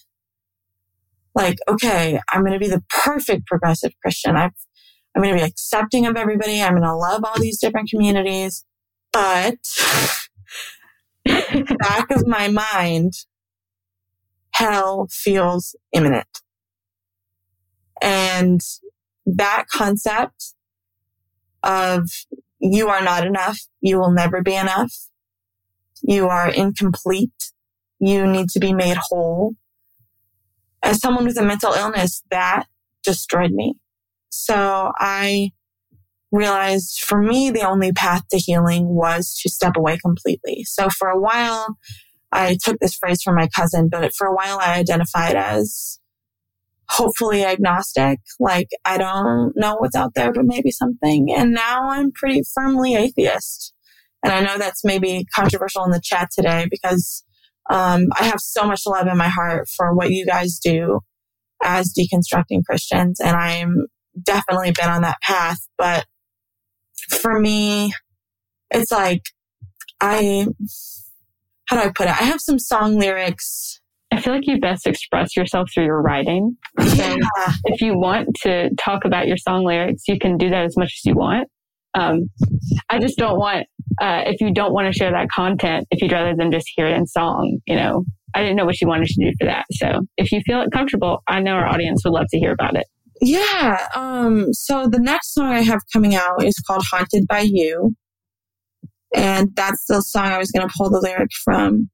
like, okay, I'm going to be the perfect progressive Christian. i I'm going to be accepting of everybody. I'm going to love all these different communities. But back of my mind, hell feels imminent. And that concept of you are not enough. You will never be enough. You are incomplete. You need to be made whole. As someone with a mental illness, that destroyed me. So I realized for me, the only path to healing was to step away completely. So for a while, I took this phrase from my cousin, but for a while I identified as hopefully agnostic. Like I don't know what's out there, but maybe something. And now I'm pretty firmly atheist. And I know that's maybe controversial in the chat today because um, I have so much love in my heart for what you guys do as deconstructing Christians. And I'm definitely been on that path. But for me, it's like I, how do I put it? I have some song lyrics
I feel like you best express yourself through your writing. So yeah. if you want to talk about your song lyrics, you can do that as much as you want. Um, I just don't want, uh, if you don't want to share that content, if you'd rather than just hear it in song, you know, I didn't know what you wanted to do for that. So if you feel it comfortable, I know our audience would love to hear about it.
Yeah. Um, so the next song I have coming out is called Haunted by You. And that's the song I was going to pull the lyric from.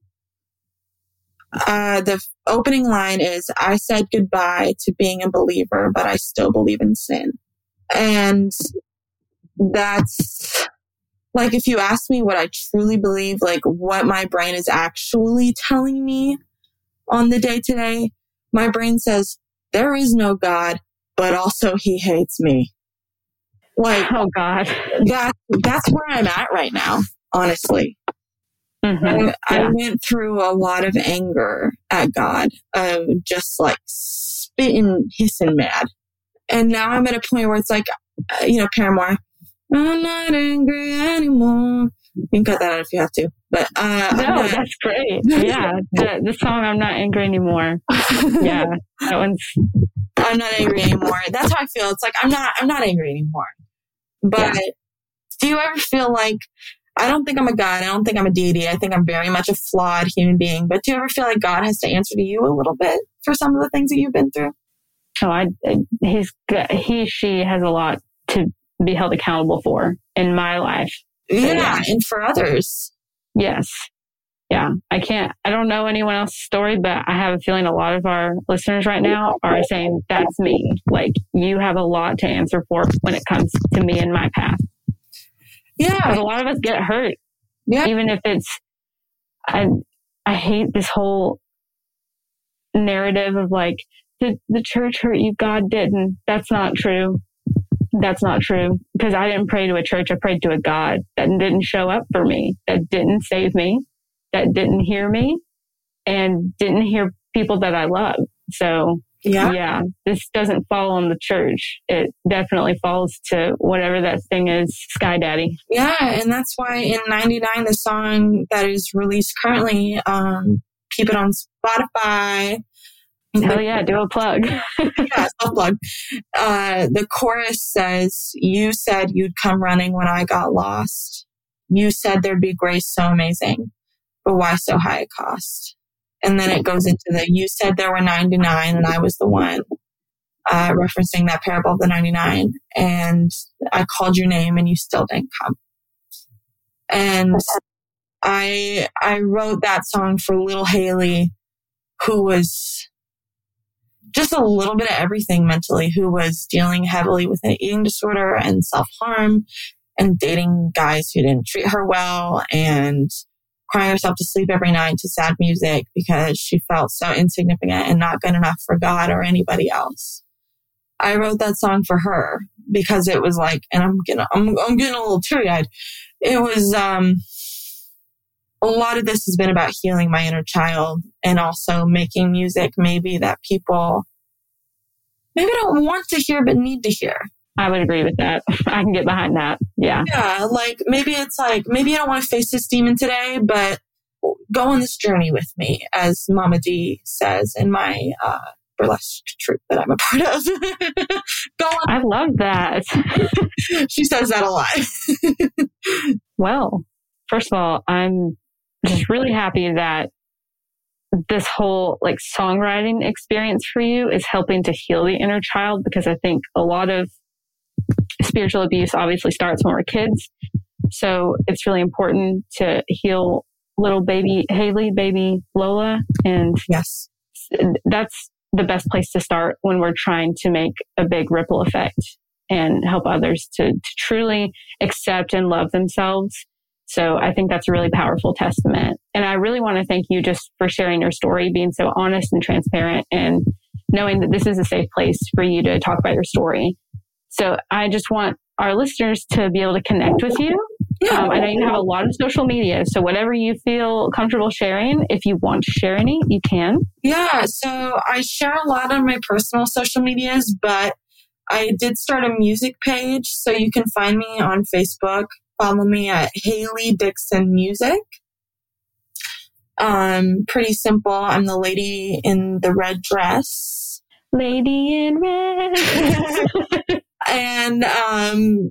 Uh, the opening line is, I said goodbye to being a believer, but I still believe in sin. And that's like, if you ask me what I truly believe, like what my brain is actually telling me on the day to day, my brain says, there is no God, but also he hates me.
Like, oh God,
that, that's where I'm at right now, honestly. Mm-hmm. I, yeah. I, went through a lot of anger at God, of just like spitting, hissing mad. And now I'm at a point where it's like, uh, you know, Paramore, I'm not angry anymore. You can cut that out if you have to. But uh,
no, not, that's great. Yeah, the, the song "I'm Not Angry Anymore." yeah, that one's.
I'm not angry anymore. That's how I feel. It's like I'm not. I'm not angry anymore. But yeah. do you ever feel like I don't think I'm a God. I don't think I'm a deity. I think I'm very much a flawed human being. But do you ever feel like God has to answer to you a little bit for some of the things that you've been through?
Oh, I, he's he, she has a lot to be held accountable for in my life.
Yeah, and for others.
Yes. Yeah, I can't, I don't know anyone else's story, but I have a feeling a lot of our listeners right now are saying, that's me. Like, you have a lot to answer for when it comes to me and my path.
Yeah.
Because a lot of us get hurt. Yeah. Even if it's, I, I hate this whole narrative of like, the, the church hurt you, God didn't. That's not true. That's not true because I didn't pray to a church. I prayed to a God that didn't show up for me, that didn't save me, that didn't hear me, and didn't hear people that I love. So yeah. yeah, this doesn't fall on the church. It definitely falls to whatever that thing is, Sky Daddy.
Yeah, and that's why in '99, the song that is released currently, um, keep it on Spotify.
Hell yeah, do a plug.
yeah, self plug. Uh, the chorus says, You said you'd come running when I got lost. You said there'd be grace so amazing, but why so high a cost? And then it goes into the, You said there were 99 and I was the one, uh, referencing that parable of the 99. And I called your name and you still didn't come. And I, I wrote that song for little Hailey, who was just a little bit of everything mentally, who was dealing heavily with an eating disorder and self harm and dating guys who didn't treat her well and crying herself to sleep every night to sad music because she felt so insignificant and not good enough for God or anybody else. I wrote that song for her because it was like, and I'm getting, I'm, I'm getting a little teary eyed. It was, um, a lot of this has been about healing my inner child and also making music maybe that people maybe don't want to hear but need to hear.
I would agree with that. I can get behind that. Yeah.
Yeah. Like maybe it's like, maybe I don't want to face this demon today, but go on this journey with me, as Mama D says in my uh, burlesque troupe that I'm a part of. go on.
I love that.
she says that a lot.
well, first of all, I'm just really happy that this whole like songwriting experience for you is helping to heal the inner child because I think a lot of spiritual abuse obviously starts when we're kids. So it's really important to heal little baby Hailey, baby Lola. And
yes,
that's the best place to start when we're trying to make a big ripple effect and help others to, to truly accept and love themselves so I think that's a really powerful testament. And I really want to thank you just for sharing your story, being so honest and transparent and knowing that this is a safe place for you to talk about your story. So I just want our listeners to be able to connect with you. Um, I know you have a lot of social media, so whatever you feel comfortable sharing, if you want to share any, you can.
Yeah, so I share a lot on my personal social medias, but I did start a music page, so you can find me on Facebook follow me at Hailey Dixon Music. Um, pretty simple. I'm the lady in the red dress.
Lady in red.
and um,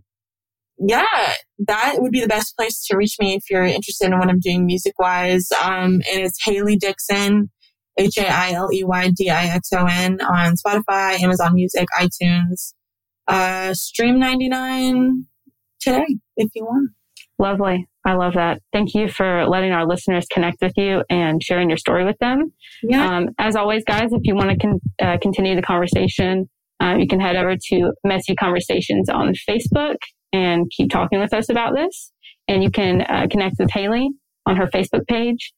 yeah, that would be the best place to reach me if you're interested in what I'm doing music wise. Um, and it's Hailey Dixon, H A I L E Y D I X O N on Spotify, Amazon Music, iTunes, uh, Stream 99 today if you want.
Lovely. I love that. Thank you for letting our listeners connect with you and sharing your story with them. Yeah. Um, as always, guys, if you want to con- uh, continue the conversation, uh, you can head over to Messy Conversations on Facebook and keep talking with us about this. And you can uh, connect with Hailey on her Facebook page.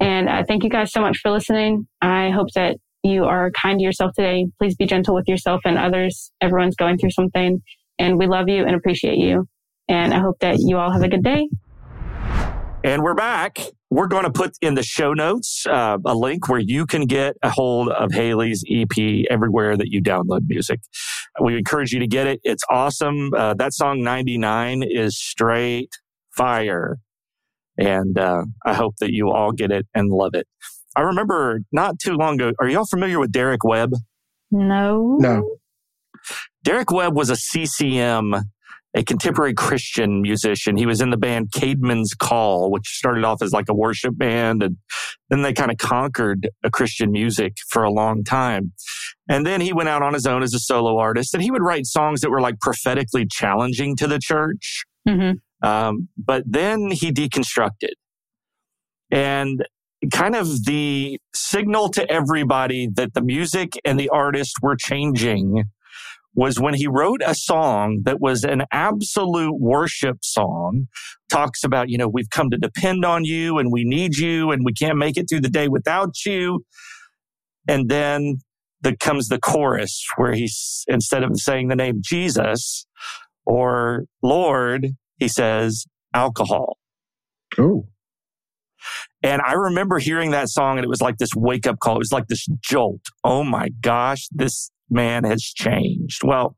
And uh, thank you guys so much for listening. I hope that you are kind to yourself today. Please be gentle with yourself and others. Everyone's going through something. And we love you and appreciate you. And I hope that you all have a good day.
And we're back. We're going to put in the show notes uh, a link where you can get a hold of Hailey's EP everywhere that you download music. We encourage you to get it. It's awesome. Uh, that song 99 is straight fire. And uh, I hope that you all get it and love it. I remember not too long ago. Are y'all familiar with Derek Webb?
No.
No.
Derek Webb was a CCM a contemporary Christian musician. He was in the band Caedmon's Call, which started off as like a worship band. And then they kind of conquered a Christian music for a long time. And then he went out on his own as a solo artist and he would write songs that were like prophetically challenging to the church. Mm-hmm. Um, but then he deconstructed and kind of the signal to everybody that the music and the artist were changing was when he wrote a song that was an absolute worship song, talks about, you know, we've come to depend on you and we need you and we can't make it through the day without you. And then the comes the chorus where he's instead of saying the name Jesus or Lord, he says alcohol.
Oh.
And I remember hearing that song and it was like this wake up call. It was like this jolt. Oh my gosh, this man has changed. Well,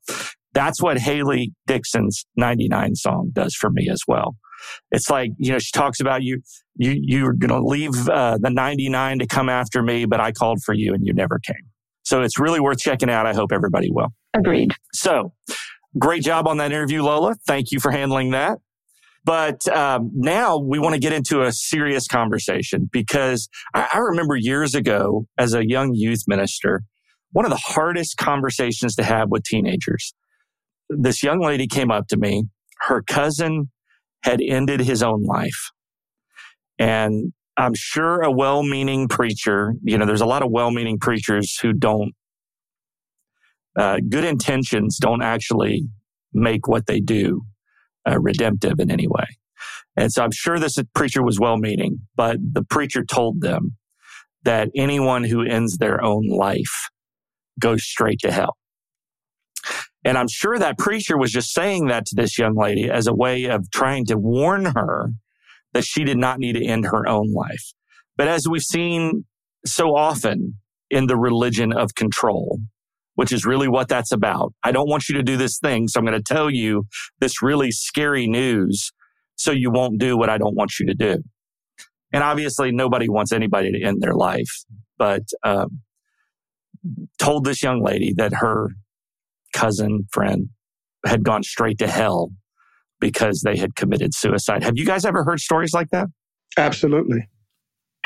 that's what Hailey Dixon's 99 song does for me as well. It's like, you know, she talks about you, you, you're going to leave uh, the 99 to come after me, but I called for you and you never came. So it's really worth checking out. I hope everybody will.
Agreed.
So great job on that interview, Lola. Thank you for handling that. But um, now we want to get into a serious conversation because I, I remember years ago as a young youth minister, one of the hardest conversations to have with teenagers. This young lady came up to me. Her cousin had ended his own life. And I'm sure a well meaning preacher, you know, there's a lot of well meaning preachers who don't, uh, good intentions don't actually make what they do uh, redemptive in any way. And so I'm sure this preacher was well meaning, but the preacher told them that anyone who ends their own life goes straight to hell. And I'm sure that preacher was just saying that to this young lady as a way of trying to warn her that she did not need to end her own life. But as we've seen so often in the religion of control, which is really what that's about. I don't want you to do this thing. So I'm going to tell you this really scary news so you won't do what I don't want you to do. And obviously nobody wants anybody to end their life, but, um, told this young lady that her cousin friend had gone straight to hell because they had committed suicide. Have you guys ever heard stories like that?
Absolutely.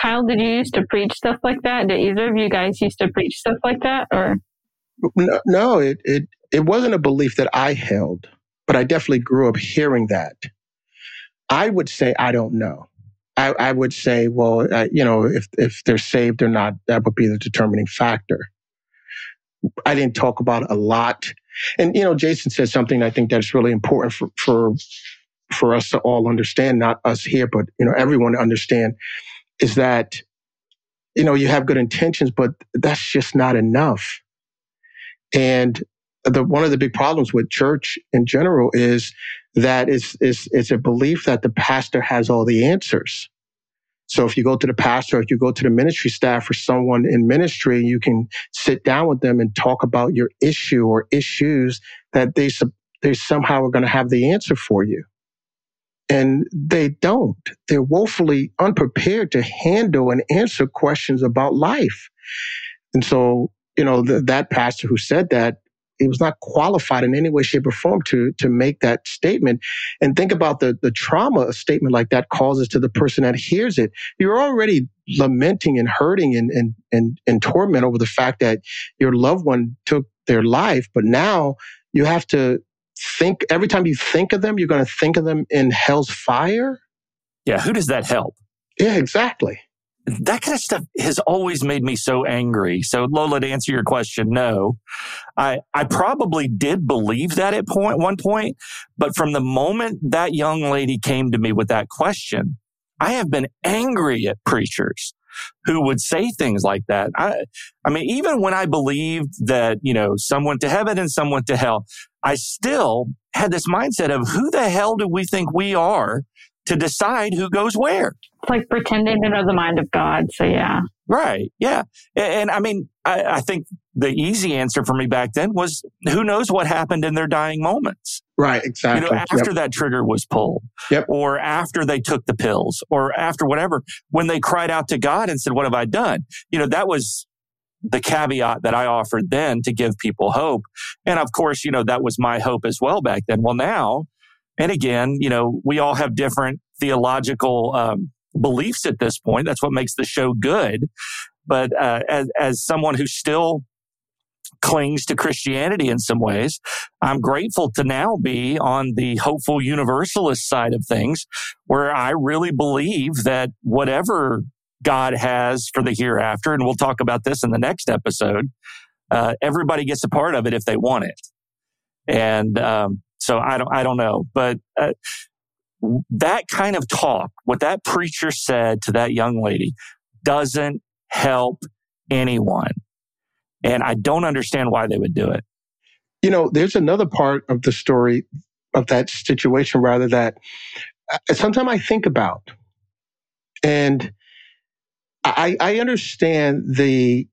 Kyle, did you used to preach stuff like that? Did either of you guys used to preach stuff like that or?
No, no, it, it, it wasn't a belief that I held, but I definitely grew up hearing that. I would say, I don't know. I, I would say, well, uh, you know, if, if they're saved or not, that would be the determining factor. I didn't talk about a lot. And, you know, Jason said something I think that's really important for, for, for us to all understand, not us here, but, you know, everyone to understand is that, you know, you have good intentions, but that's just not enough. And the one of the big problems with church in general is that it's, it's, it's a belief that the pastor has all the answers. So if you go to the pastor, if you go to the ministry staff or someone in ministry, you can sit down with them and talk about your issue or issues that they, they somehow are going to have the answer for you. And they don't. They're woefully unprepared to handle and answer questions about life. And so you know, the, that pastor who said that, he was not qualified in any way, shape, or form to, to make that statement. And think about the, the trauma a statement like that causes to the person that hears it. You're already lamenting and hurting and, and, and, and torment over the fact that your loved one took their life, but now you have to think every time you think of them, you're going to think of them in hell's fire.
Yeah. Who does that help?
Yeah, exactly
that kind of stuff has always made me so angry. So Lola, to answer your question, no, I, I probably did believe that at point, one point, but from the moment that young lady came to me with that question, I have been angry at preachers who would say things like that. I, I mean, even when I believed that, you know, some went to heaven and some went to hell, I still had this mindset of who the hell do we think we are to decide who goes where.
It's like pretending to know the mind of God. So yeah.
Right. Yeah. And, and I mean, I, I, think the easy answer for me back then was who knows what happened in their dying moments.
Right. Exactly.
You know, after yep. that trigger was pulled
yep.
or after they took the pills or after whatever, when they cried out to God and said, what have I done? You know, that was the caveat that I offered then to give people hope. And of course, you know, that was my hope as well back then. Well, now and again, you know, we all have different theological um, beliefs at this point. That's what makes the show good. But uh, as as someone who still clings to Christianity in some ways, I'm grateful to now be on the hopeful universalist side of things, where I really believe that whatever God has for the hereafter, and we'll talk about this in the next episode. Uh, everybody gets a part of it if they want it, and um, so I don't, I don't know, but uh, that kind of talk, what that preacher said to that young lady doesn't help anyone. And I don't understand why they would do it.
You know, there's another part of the story of that situation, rather, that uh, sometimes I think about. And I, I understand the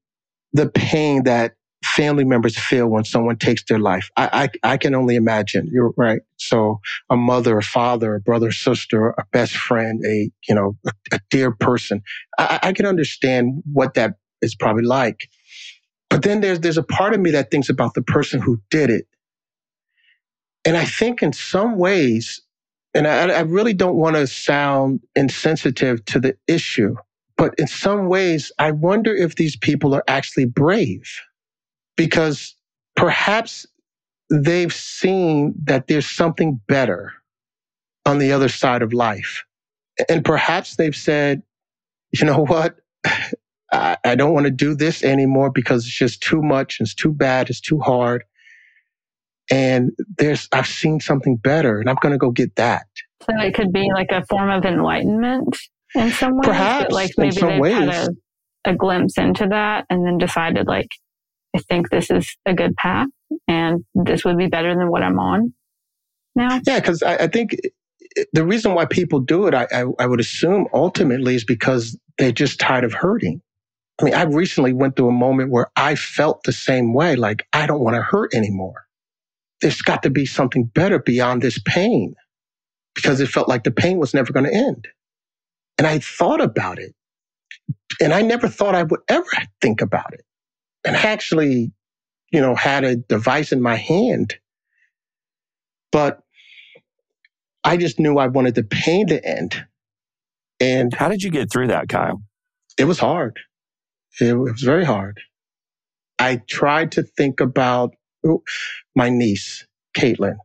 the pain that family members feel when someone takes their life. I, I, I can only imagine. You're right. So a mother, a father, a brother, sister, a best friend, a, you know, a, a dear person. I, I can understand what that is probably like. But then there's, there's a part of me that thinks about the person who did it. And I think in some ways, and I, I really don't want to sound insensitive to the issue, but in some ways, I wonder if these people are actually brave because perhaps they've seen that there's something better on the other side of life. And perhaps they've said, you know what? I, I don't want to do this anymore because it's just too much. It's too bad. It's too hard. And there's, I've seen something better and I'm going to go get that.
So it could be like a form of enlightenment in some ways.
Perhaps,
like maybe they've
ways.
had a, a glimpse into that and then decided like, I think this is a good path and this would be better than what I'm on now.
Yeah, because I, I, think the reason why people do it, I, I, I would assume ultimately is because they're just tired of hurting. I mean, I recently went through a moment where I felt the same way, like I don't want to hurt anymore. There's got to be something better beyond this pain because it felt like the pain was never going to end. And I thought about it and I never thought I would ever think about it. And actually, you know, had a device in my hand, but I just knew I wanted the pain to end. And
how did you get through that, Kyle?
It was hard. It was very hard. I tried to think about my niece, Caitlin,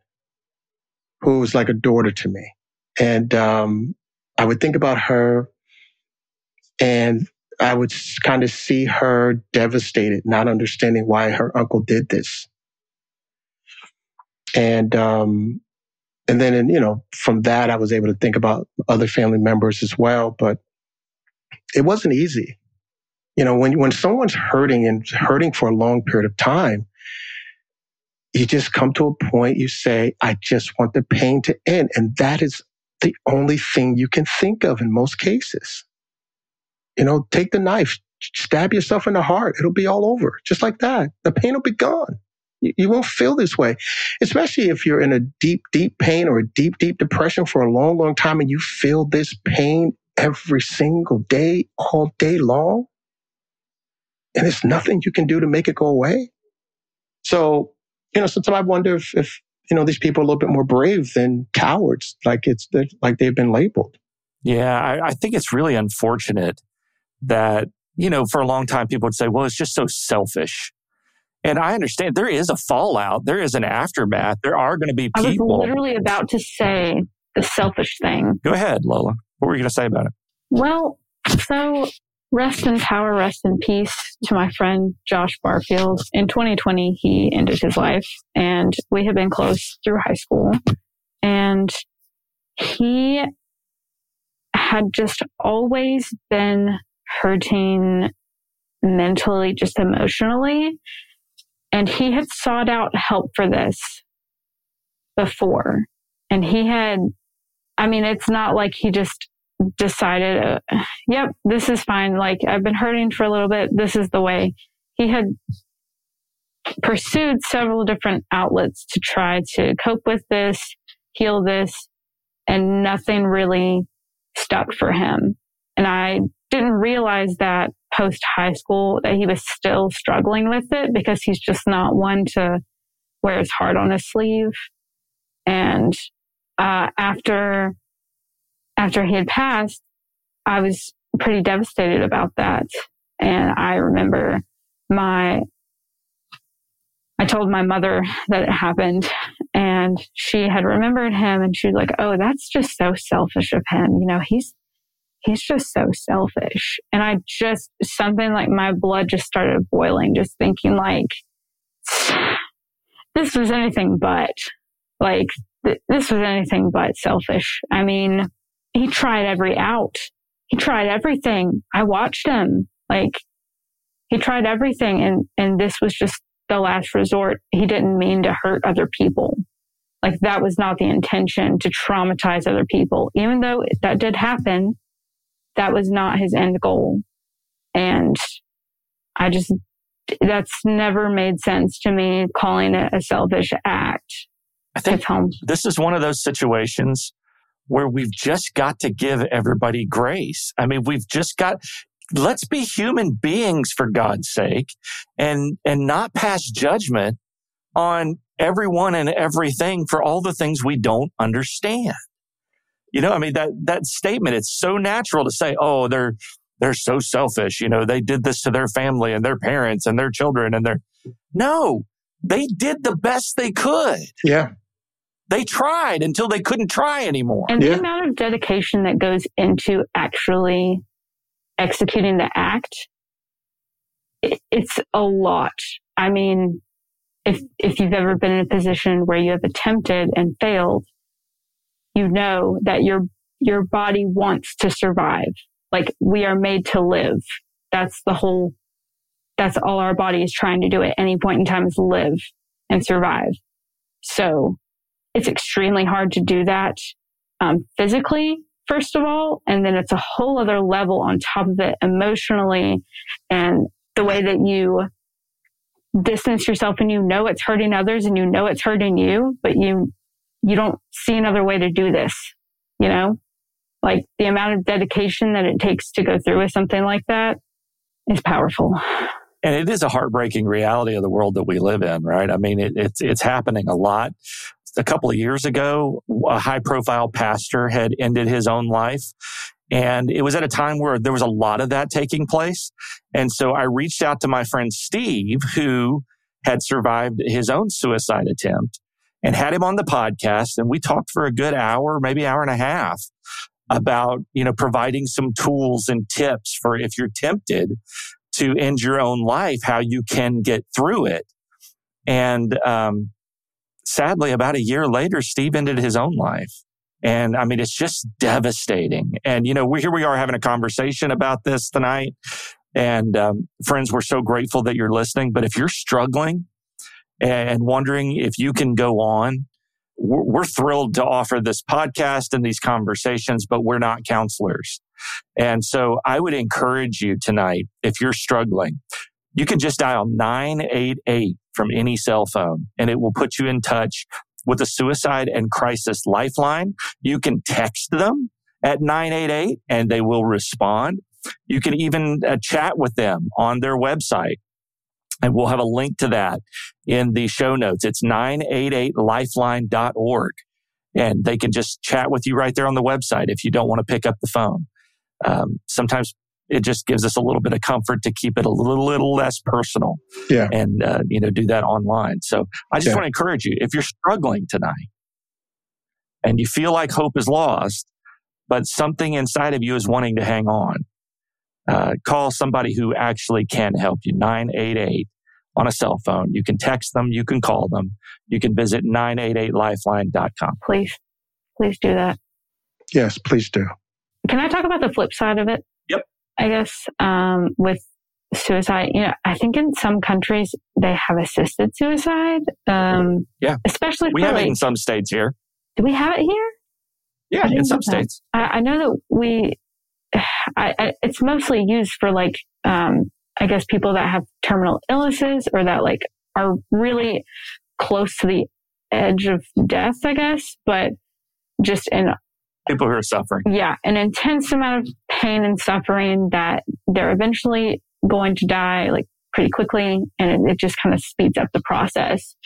who was like a daughter to me. And um, I would think about her and I would kind of see her devastated, not understanding why her uncle did this. And, um, and then, and, you know, from that, I was able to think about other family members as well, but it wasn't easy. You know, when, when someone's hurting and hurting for a long period of time, you just come to a point, you say, I just want the pain to end. And that is the only thing you can think of in most cases. You know, take the knife, stab yourself in the heart. It'll be all over. Just like that. The pain will be gone. You, you won't feel this way, especially if you're in a deep, deep pain or a deep, deep depression for a long, long time and you feel this pain every single day, all day long. And there's nothing you can do to make it go away. So, you know, sometimes I wonder if, if you know, these people are a little bit more brave than cowards, like it's like they've been labeled.
Yeah, I, I think it's really unfortunate that, you know, for a long time people would say, well, it's just so selfish. And I understand there is a fallout, there is an aftermath. There are going to be people.
I was literally about to say the selfish thing.
Go ahead, Lola. What were you going to say about it?
Well, so rest in power, rest in peace to my friend Josh Barfield. In 2020, he ended his life, and we have been close through high school. And he had just always been hurting mentally, just emotionally. And he had sought out help for this before. And he had, I mean, it's not like he just decided, uh, yep, this is fine. Like I've been hurting for a little bit. This is the way. He had pursued several different outlets to try to cope with this, heal this, and nothing really stuck for him. And I didn't realize that post high school that he was still struggling with it because he's just not one to wear his heart on his sleeve. And uh, after after he had passed, I was pretty devastated about that. And I remember my I told my mother that it happened and she had remembered him and she was like, Oh, that's just so selfish of him. You know, he's he's just so selfish. And I just, something like my blood just started boiling, just thinking like, this was anything but, like, th- this was anything but selfish. I mean, he tried every out. He tried everything. I watched him. Like, He tried everything and, and this was just the last resort. He didn't mean to hurt other people. Like that was not the intention to traumatize other people. Even though that did happen, that was not his end goal. And I just, that's never made sense to me calling it a selfish act.
I think this is one of those situations where we've just got to give everybody grace. I mean, we've just got, let's be human beings for God's sake and, and not pass judgment on everyone and everything for all the things we don't understand. You know, I mean, that, that statement, it's so natural to say, oh, they're, they're so selfish. You know, they did this to their family and their parents and their children and their, no, they did the best they could.
Yeah.
They tried until they couldn't try anymore.
And
Yeah.
the amount of dedication that goes into actually executing the act, it, it's a lot. I mean, if, if you've ever been in a position where you have attempted and failed, you know that your, your body wants to survive. Like we are made to live. That's the whole, that's all our body is trying to do at any point in time is live and survive. So it's extremely hard to do that um, physically, first of all, and then it's a whole other level on top of it emotionally and the way that you distance yourself and you know it's hurting others and you know it's hurting you, but you you don't see another way to do this, you know? Like the amount of dedication that it takes to go through with something like that is powerful.
And it is a heartbreaking reality of the world that we live in, right? I mean, it, it's, it's happening a lot. A couple of years ago, a high profile pastor had ended his own life. And it was at a time where there was a lot of that taking place. And so I reached out to my friend Steve, who had survived his own suicide attempt and had him on the podcast. And we talked for a good hour, maybe hour and a half about, you know, providing some tools and tips for if you're tempted to end your own life, how you can get through it. And, um, sadly, about a year later, Steve ended his own life. And I mean, it's just devastating. And, you know, we, here we are having a conversation about this tonight. And, um, friends, we're so grateful that you're listening. But if you're struggling and wondering if you can go on, we're, thrilled to offer this podcast and these conversations, but we're not counselors. And so I would encourage you tonight, if you're struggling, you can just dial 988 from any cell phone and it will put you in touch with the suicide and crisis lifeline. You can text them at 988 and they will respond. You can even uh, chat with them on their website. And we'll have a link to that in the show notes. It's 988lifeline.org. And they can just chat with you right there on the website if you don't want to pick up the phone. Um, sometimes it just gives us a little bit of comfort to keep it a little, little less personal
Yeah.
and, uh, you know, do that online. So I just
Yeah.
want to encourage you, if you're struggling tonight and you feel like hope is lost, but something inside of you is wanting to hang on, uh, call somebody who actually can help you. 988 on a cell phone. You can text them. You can call them. You can visit 988lifeline.com.
Please, please do that.
Yes, please do.
Can I talk about the flip side of it?
Yep.
I guess um, with suicide, you know, I think in some countries they have assisted suicide. Um,
Yeah.
Especially
We
for
have it in some states here.
do we have it here?
Yeah, in some states.
I, I know that we, I, I, it's mostly used for like, um, I guess people that have terminal illnesses or that like are really close to the edge of death, I guess, but just in
People who are suffering.
yeah, an intense amount of pain and suffering that they're eventually going to die like pretty quickly and it, it just kind of speeds up the process.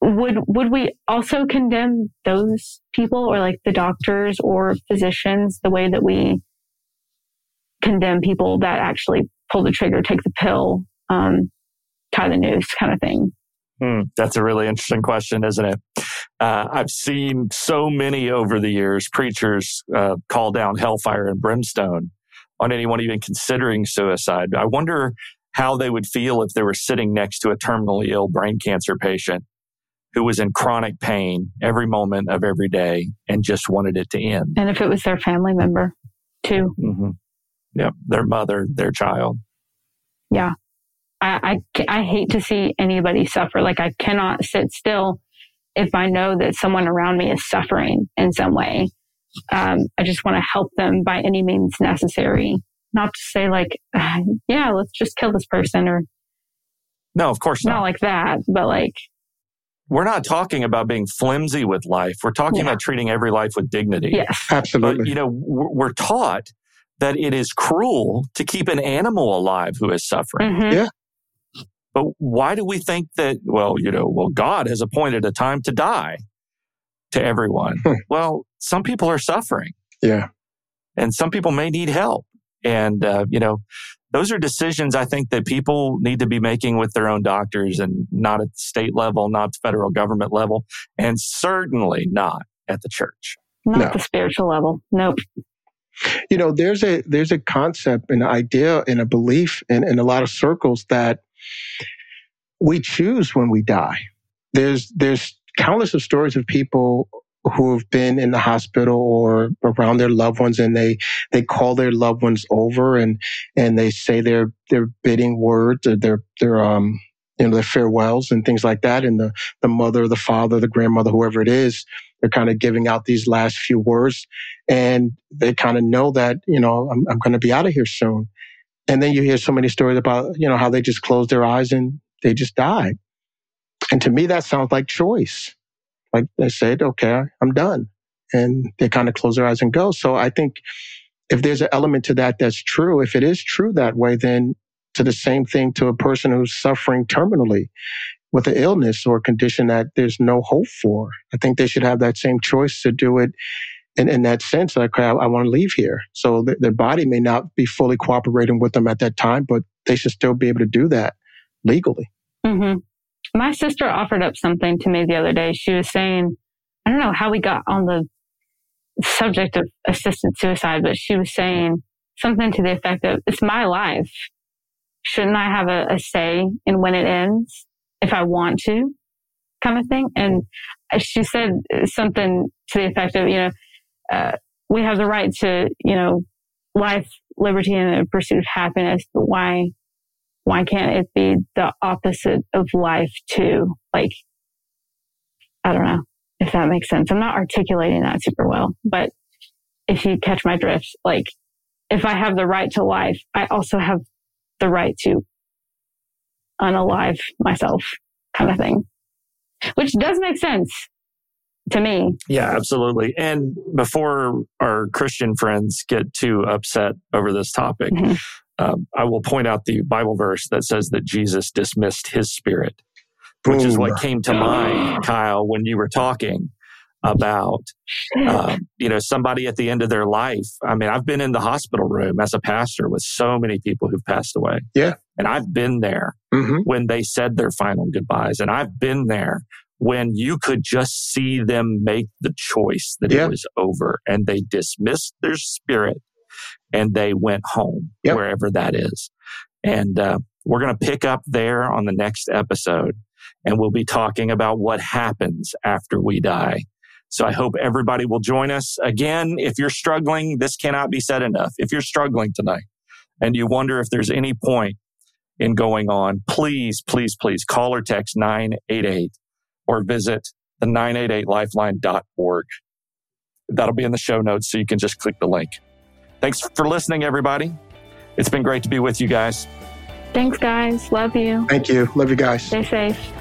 Would, would we also condemn those people or like the doctors or physicians the way that we condemn people that actually pull the trigger, take the pill, um, tie the noose kind of thing?
Hmm, that's a really interesting question, isn't it? Uh, I've seen so many over the years preachers uh, call down hellfire and brimstone on anyone even considering suicide. I wonder how they would feel if they were sitting next to a terminally ill brain cancer patient who was in chronic pain every moment of every day and just wanted it to end.
And if it was their family member too.
Hmm Yep, their mother, their child.
yeah, I, I, I hate to see anybody suffer. Like I cannot sit still if I know that someone around me is suffering in some way. Um, I just want to help them by any means necessary. Not to say like, yeah, let's just kill this person or
no, of course
not.
not
like that, but like
we're not talking about being flimsy with life. We're talking yeah. about treating every life with dignity.
Yes,
absolutely.
But, you know, we're taught that it is cruel to keep an animal alive who is suffering.
Mm-hmm.
Yeah.
But why do we think that, well, you know, well, God has appointed a time to die to everyone?
Hmm.
well, some people are suffering.
Yeah.
And some people may need help. And, uh, you know, those are decisions I think that people need to be making with their own doctors and not at the state level, not the federal government level, and certainly not at the church.
Not
No.
the spiritual level. Nope.
You know there's a there's a concept an idea and a belief in, in a lot of circles that we choose when we die. There's there's countless of stories of people who have been in the hospital or around their loved ones and they they call their loved ones over and and they say their their bidding words or their their um you know their farewells and things like that. And the the mother the father the grandmother whoever it is they're kind of giving out these last few words and they kind of know that you know I'm, I'm going to be out of here soon. And then you hear so many stories about you know how they just closed their eyes and they just died. And to me that sounds like choice. Like they said okay i'm done. And they kind of close their eyes and go. So i think if there's an element to that that's true if it is true that way then to the same thing to a person who's suffering terminally with an illness or condition that there's no hope for i think they should have that same choice to do it in, in that sense, like I, I want to leave here. So th- their body may not be fully cooperating with them at that time, but they should still be able to do that legally.
hmm My sister offered up something to me the other day. She was saying, I don't know how we got on the subject of assisted suicide, but she was saying something to the effect of, it's my life. Shouldn't I have a, a say in when it ends if I want to? Kind of thing. And she said something to the effect of, you know, uh, we have the right to, you know, life, liberty, and the pursuit of happiness, but why, why can't it be the opposite of life too? Like, I don't know if that makes sense. I'm not articulating that super well, but if you catch my drift, like, if I have the right to life, I also have the right to unalive myself kind of thing, which does make sense to me.
Yeah, absolutely. And before our Christian friends get too upset over this topic,
Mhm.
um, I will point out the Bible verse that says that Jesus dismissed his spirit, which is what came to mind, Kyle, when you were talking about um, you know somebody at the end of their life. I mean, I've been in the hospital room as a pastor with so many people who've passed away.
Yeah.
and I've been there
hmm
when they said their final goodbyes. And I've been there when you could just see them make the choice that
Yeah.
it was over and they dismissed their spirit and they went home,
Yep.
wherever that is. And uh, we're going to pick up there on the next episode and we'll be talking about what happens after we die. So I hope everybody will join us. Again, if you're struggling, this cannot be said enough. If you're struggling tonight and you wonder if there's any point in going on, please, please, please call or text 988 or visit the 988lifeline.org. That'll be in the show notes, so you can just click the link. Thanks for listening, everybody. It's been great to be with you guys.
Thanks, guys. Love you.
Thank you. Love you guys.
Stay safe.